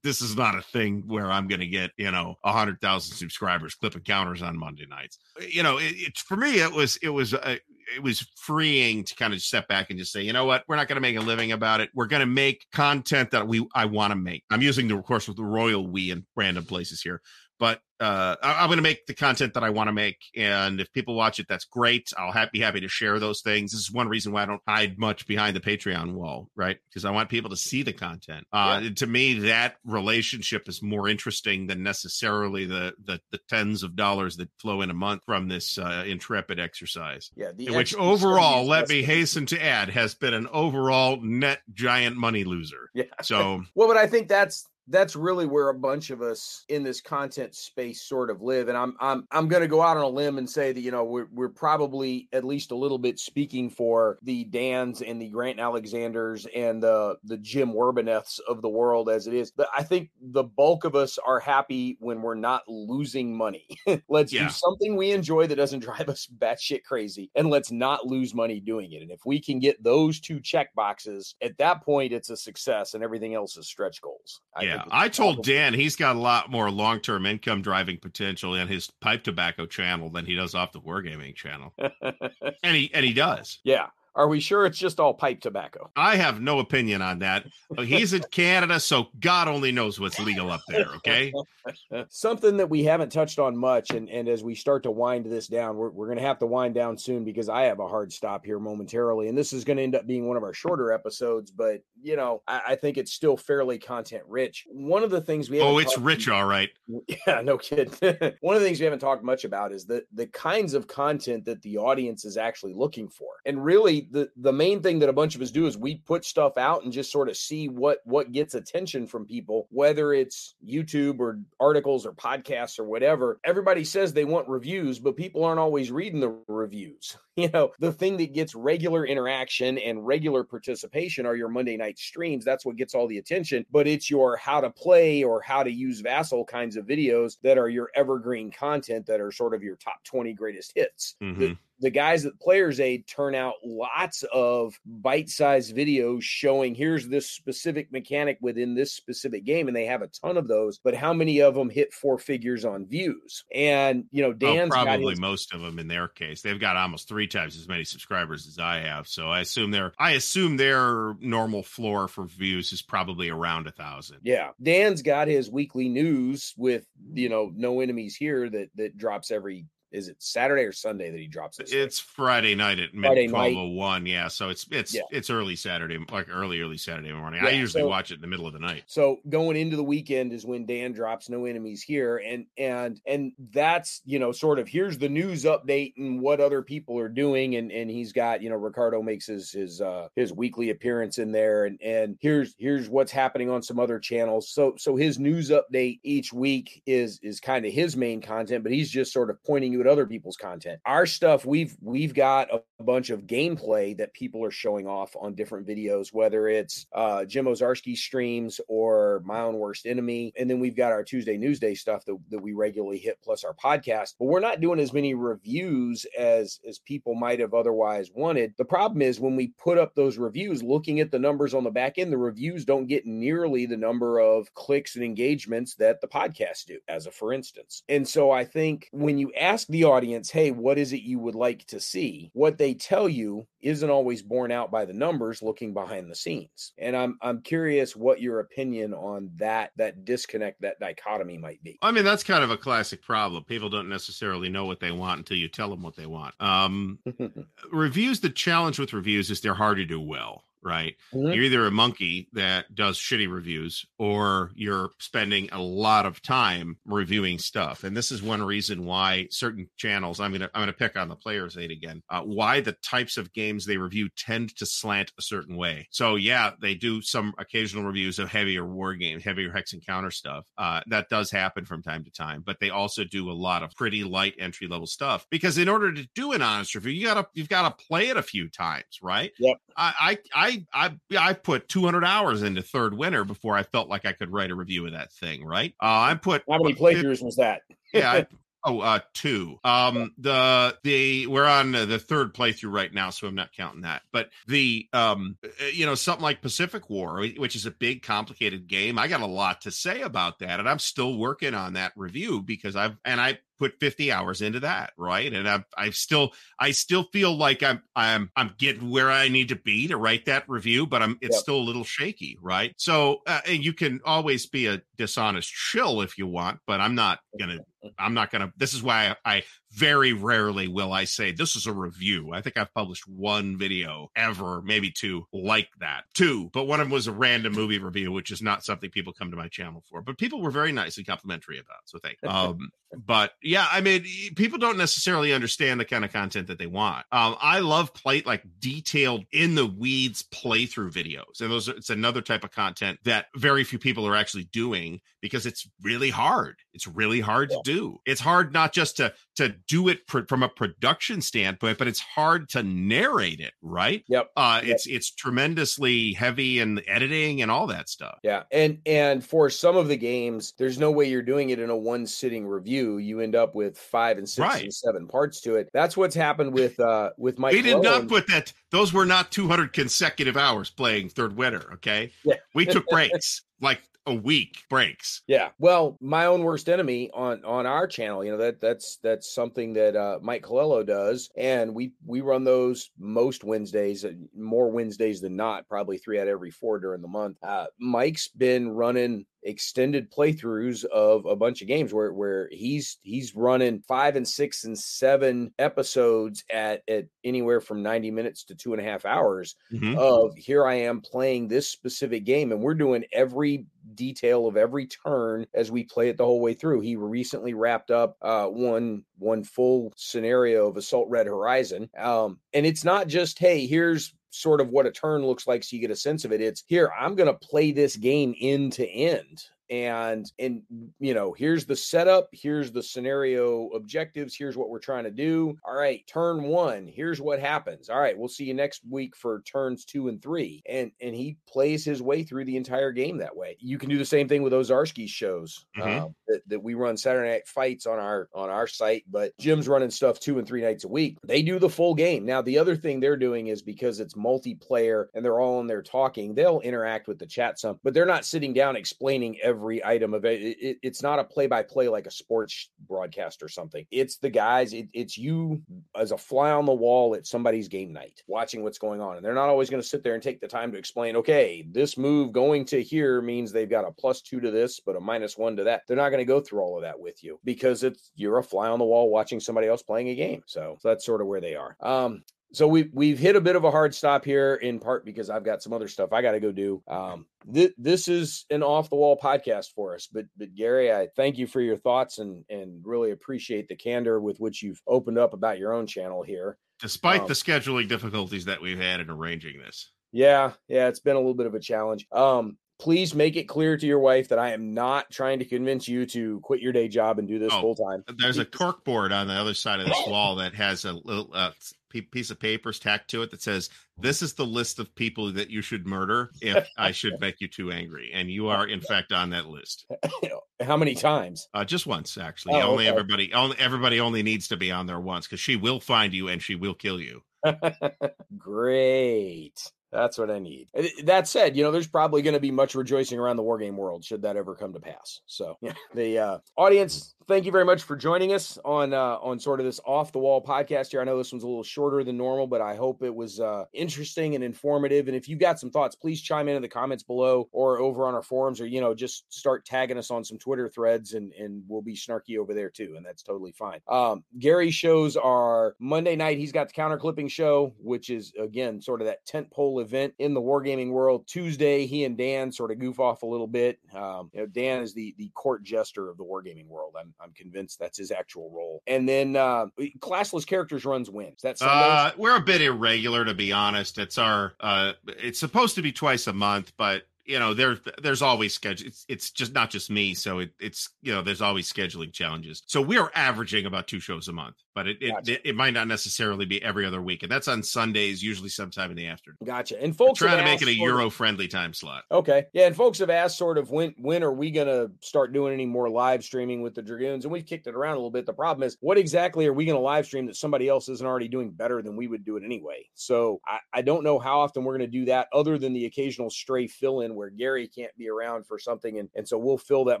This is not a thing where I'm gonna get, you know, a hundred thousand subscribers clipping counters on Monday nights. You know, it, it for me it was it was uh, it was freeing to kind of step back and just say, you know what, we're not going to make a living about it. We're going to make content that we I want to make. I'm using the of course with the royal we in random places here, but uh, I, am going to make the content that I want to make, and if people watch it, that's great. I'll ha- be happy to share those things. This is one reason why I don't hide much behind the Patreon wall, right? Because I want people to see the content. Uh, yeah. To me, that relationship is more interesting than necessarily the the, the tens of dollars that flow in a month from this uh, intrepid exercise. Yeah, which overall, let me hasten to add, has been an overall net giant money loser. Yeah. So well, but I think that's that's really where a bunch of us in this content space sort of live and i'm i'm i'm going to go out on a limb and say that you know we're, we're probably at least a little bit speaking for the dans and the grant alexanders and the the jim Werbaneths of the world as it is but i think the bulk of us are happy when we're not losing money let's yeah. do something we enjoy that doesn't drive us batshit crazy and let's not lose money doing it and if we can get those two check boxes at that point it's a success and everything else is stretch goals I yeah I told Dan he's got a lot more long term income driving potential in his pipe tobacco channel than he does off the wargaming channel, and he and he does. Yeah, are we sure it's just all pipe tobacco? I have no opinion on that. He's in Canada, so God only knows what's legal up there. Okay. Something that we haven't touched on much, and, and as we start to wind this down, we're, we're going to have to wind down soon because I have a hard stop here momentarily. And this is going to end up being one of our shorter episodes. But you know, I, I think it's still fairly content rich. One of the things we Oh, it's rich, all right. yeah, no kid. One of the things we haven't talked much about is the the kinds of content that the audience is actually looking for. And really the the main thing that a bunch of us do is we put stuff out and just sort of see what what gets attention from people, whether it's YouTube or articles or podcasts or whatever. Everybody says they want reviews, but people aren't always reading the reviews. You know, the thing that gets regular interaction and regular participation are your Monday night streams. That's what gets all the attention, but it's your how to play or how to use Vassal kinds of videos that are your evergreen content that are sort of your top 20 greatest hits. The, Mhm. The guys at Players Aid turn out lots of bite-sized videos showing here's this specific mechanic within this specific game, and they have a ton of those. But how many of them hit four figures on views? And you know, Oh, Dan's probably his- most of them in their case. They've got almost three times as many subscribers as I have. So I assume their I assume their normal floor for views is probably around a thousand. Yeah, Dan's got his weekly news with you know no enemies here that that drops every is it Saturday or Sunday that he drops thing? It's Friday night at Friday twelve oh one. Yeah, so it's it's Yeah. it's early Saturday, like early early Saturday morning. I usually so- watch it in the middle of the night. So going into the weekend is when Dan drops no enemies here, and and and that's you know sort of here's the news update and what other people are doing, and and he's got you know Ricardo makes his his uh his weekly appearance in there, and and here's here's what's happening on some other channels. So so his news update each week is is kind of his main content, but he's just sort of pointing you at other people's content. Our stuff we've we've got a bunch of gameplay that people are showing off on different videos, whether it's uh, Jim Owczarski streams or My Own Worst Enemy. And then we've got our Tuesday Newsday stuff that, that we regularly hit, plus our podcast. But we're not doing as many reviews as, as people might have otherwise wanted. The problem is when we put up those reviews, looking at the numbers on the back end, the reviews don't get nearly the number of clicks and engagements that the podcasts do, as a for instance. And so I think when you ask the audience, hey, what is it you would like to see? What they tell you isn't always borne out by the numbers looking behind the scenes. And I'm I'm curious what your opinion on that that disconnect, that dichotomy might be. I mean, that's kind of a classic problem. People don't necessarily know what they want until you tell them what they want. Um, reviews, the challenge with reviews is they're hard to do well, right? Mhm. You're either a monkey that does shitty reviews or you're spending a lot of time reviewing stuff. And this is one reason why certain channels, I'm going to I'm going to pick on the players aid again. Uh, why the types of games they review tend to slant a certain way. So yeah, they do some occasional reviews of heavier war games, heavier hex and counter stuff. Uh, that does happen from time to time, but they also do a lot of pretty light entry level stuff because in order to do an honest review, you gotta you've got to play it a few times, right? Yep. I I I I I put 200 hours into Third Winter before I felt like I could write a review of that thing, right? Uh, I put How many playthroughs was that? yeah. I, oh, uh, two. Um, the the we're on the third playthrough right now, so I'm not counting that. But the um, uh, you know, something like Pacific War, which is a big, complicated game. I got a lot to say about that, and I'm still working on that review because I've and I put 50 hours into that right? And i i still i still feel like i'm i'm i'm getting where i need to be to write that review but i'm it's Yep. still a little shaky right? So uh, and you can always be a dishonest chill if you want but i'm not gonna i'm not gonna this is why i, I very rarely will i say this is a review i think i've published one video ever maybe two like that two but one of them was a random movie review which is not something people come to my channel for but people were very nice and complimentary about so thank you um but yeah, I mean, people don't necessarily understand the kind of content that they want. Um, I love plate like detailed in the weeds playthrough videos, and those are, it's another type of content that very few people are actually doing because it's really hard. It's really hard Yeah. to do. It's hard not just to to do it pr- from a production standpoint, but it's hard to narrate it. Right? Yep. Uh, Yep. it's it's tremendously heavy in editing and all that stuff. Yeah, and and for some of the games, there's no way you're doing it in a one sitting review. You end up with five and six Right. and seven parts to it. That's what's happened with uh with Mike. we did Lowe not and- put that those were not 200 consecutive hours playing third winter okay Yeah. we took breaks like a week breaks Yeah. Well, my own worst enemy on on our channel, you know, that that's that's something that uh Mike Colello does and we we run those most Wednesdays, uh, more Wednesdays than not, probably 3 out of every 4 during the month. Uh Mike's been running extended playthroughs of a bunch of games where where he's he's running five and six and seven episodes at at anywhere from 90 minutes to two and a half hours Mhm. of here I am playing this specific game and we're doing every detail of every turn as we play it the whole way through. He recently wrapped up uh one one full scenario of Assault Red Horizon. Um and it's not just hey, here's sort of what a turn looks like so you get a sense of it. It's here I'm going to play this game end to end and and you know here's the setup here's the scenario objectives here's what we're trying to do. All right turn one here's what happens. All right we'll see you next week for turns two and three. And and he plays his way through the entire game that way. You can do the same thing with Owczarski shows Mhm. uh, that, that we run saturday night fights on our on our site but jim's running stuff two and three nights a week. They do the full game. Now the other thing they're doing is because it's multiplayer and they're all in there talking they'll interact with the chat some but they're not sitting down explaining every item of it, It- it- it's not a play-by-play like a sports broadcast or something. It's the guys it, it's you as a fly on the wall at somebody's game night watching what's going on. And they're not always going to sit there and take the time to explain okay this move going to here means they've got a plus two to this but a minus one to that. They're not going to go through all of that with you because it's you're a fly on the wall watching somebody else playing a game. So, so that's sort of where they are. Um so we we've hit a bit of a hard stop here in part because I've got some other stuff I got to go do. Um, th- this is an off the wall podcast for us, but but Gary, I thank you for your thoughts and and really appreciate the candor with which you've opened up about your own channel here. Despite Um, the scheduling difficulties that we've had in arranging this. Yeah, yeah, it's been a little bit of a challenge. Um, please make it clear to your wife that I am not trying to convince you to quit your day job and do this Oh, full time. There's a cork board on the other side of this wall that has a little uh, piece of paper tacked to it that says, "This is the list of people that you should murder if I should make you too angry," and you are in fact on that list. How many times? Uh, just once, actually. Oh, only okay. everybody, only everybody only needs to be on there once because she will find you and she will kill you. Great. That's what I need. That said, you know, there's probably going to be much rejoicing around the wargame world should that ever come to pass. So, yeah, the uh, audience, thank you very much for joining us on uh, on sort of this off the wall podcast here. I know this one's a little shorter than normal, but I hope it was uh, interesting and informative. And if you got some thoughts, please chime in in the comments below or over on our forums, or you know, just start tagging us on some Twitter threads, and and we'll be snarky over there too, and that's totally fine. Um, Gary shows are Monday night. He's got the counter clipping show, which is again sort of that tent pole event in the wargaming world. Tuesday, he and Dan sort of goof off a little bit. Um, you know, Dan is the the court jester of the wargaming world. I'm I'm convinced that's his actual role. And then uh, classless characters runs wins. That's Uh, we're a bit irregular, to be honest. It's our, uh, it's supposed to be twice a month, but you know, there, there's always schedule. It's, it's just not just me, so it, it's, you know, there's always scheduling challenges. So we are averaging about two shows a month, but it, it, Gotcha. it, it might not necessarily be every other week, and that's on Sundays, usually sometime in the afternoon. gotcha. And We're folks trying to make it a asked sort of- Euro friendly time slot. Okay. Yeah, and folks have asked sort of when when are we gonna start doing any more live streaming with the Dragoons? And we've kicked it around a little bit. The problem is what exactly are we gonna live stream that somebody else isn't already doing better than we would do it anyway? So I, I don't know how often we're gonna do that other than the occasional stray fill in where Gary can't be around for something and, and so we'll fill that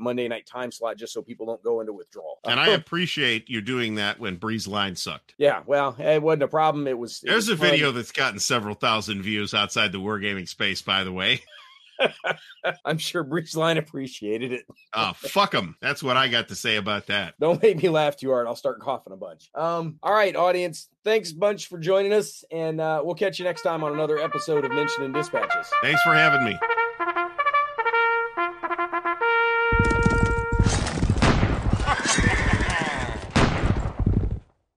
Monday night time slot just so people don't go into withdrawal. And I appreciate you doing that when Breeze Line sucked. yeah, well, it wasn't a problem. It was it There's was a fun. video that's gotten several thousand views outside the wargaming space, by the way. I'm sure Breach Line appreciated it. Oh, fuck them. That's what I got to say about that. Don't make me laugh too hard. I'll start coughing a bunch. Um, all right, audience. Thanks bunch for joining us, and uh, we'll catch you next time on another episode of Mentioned in Dispatches. Thanks for having me.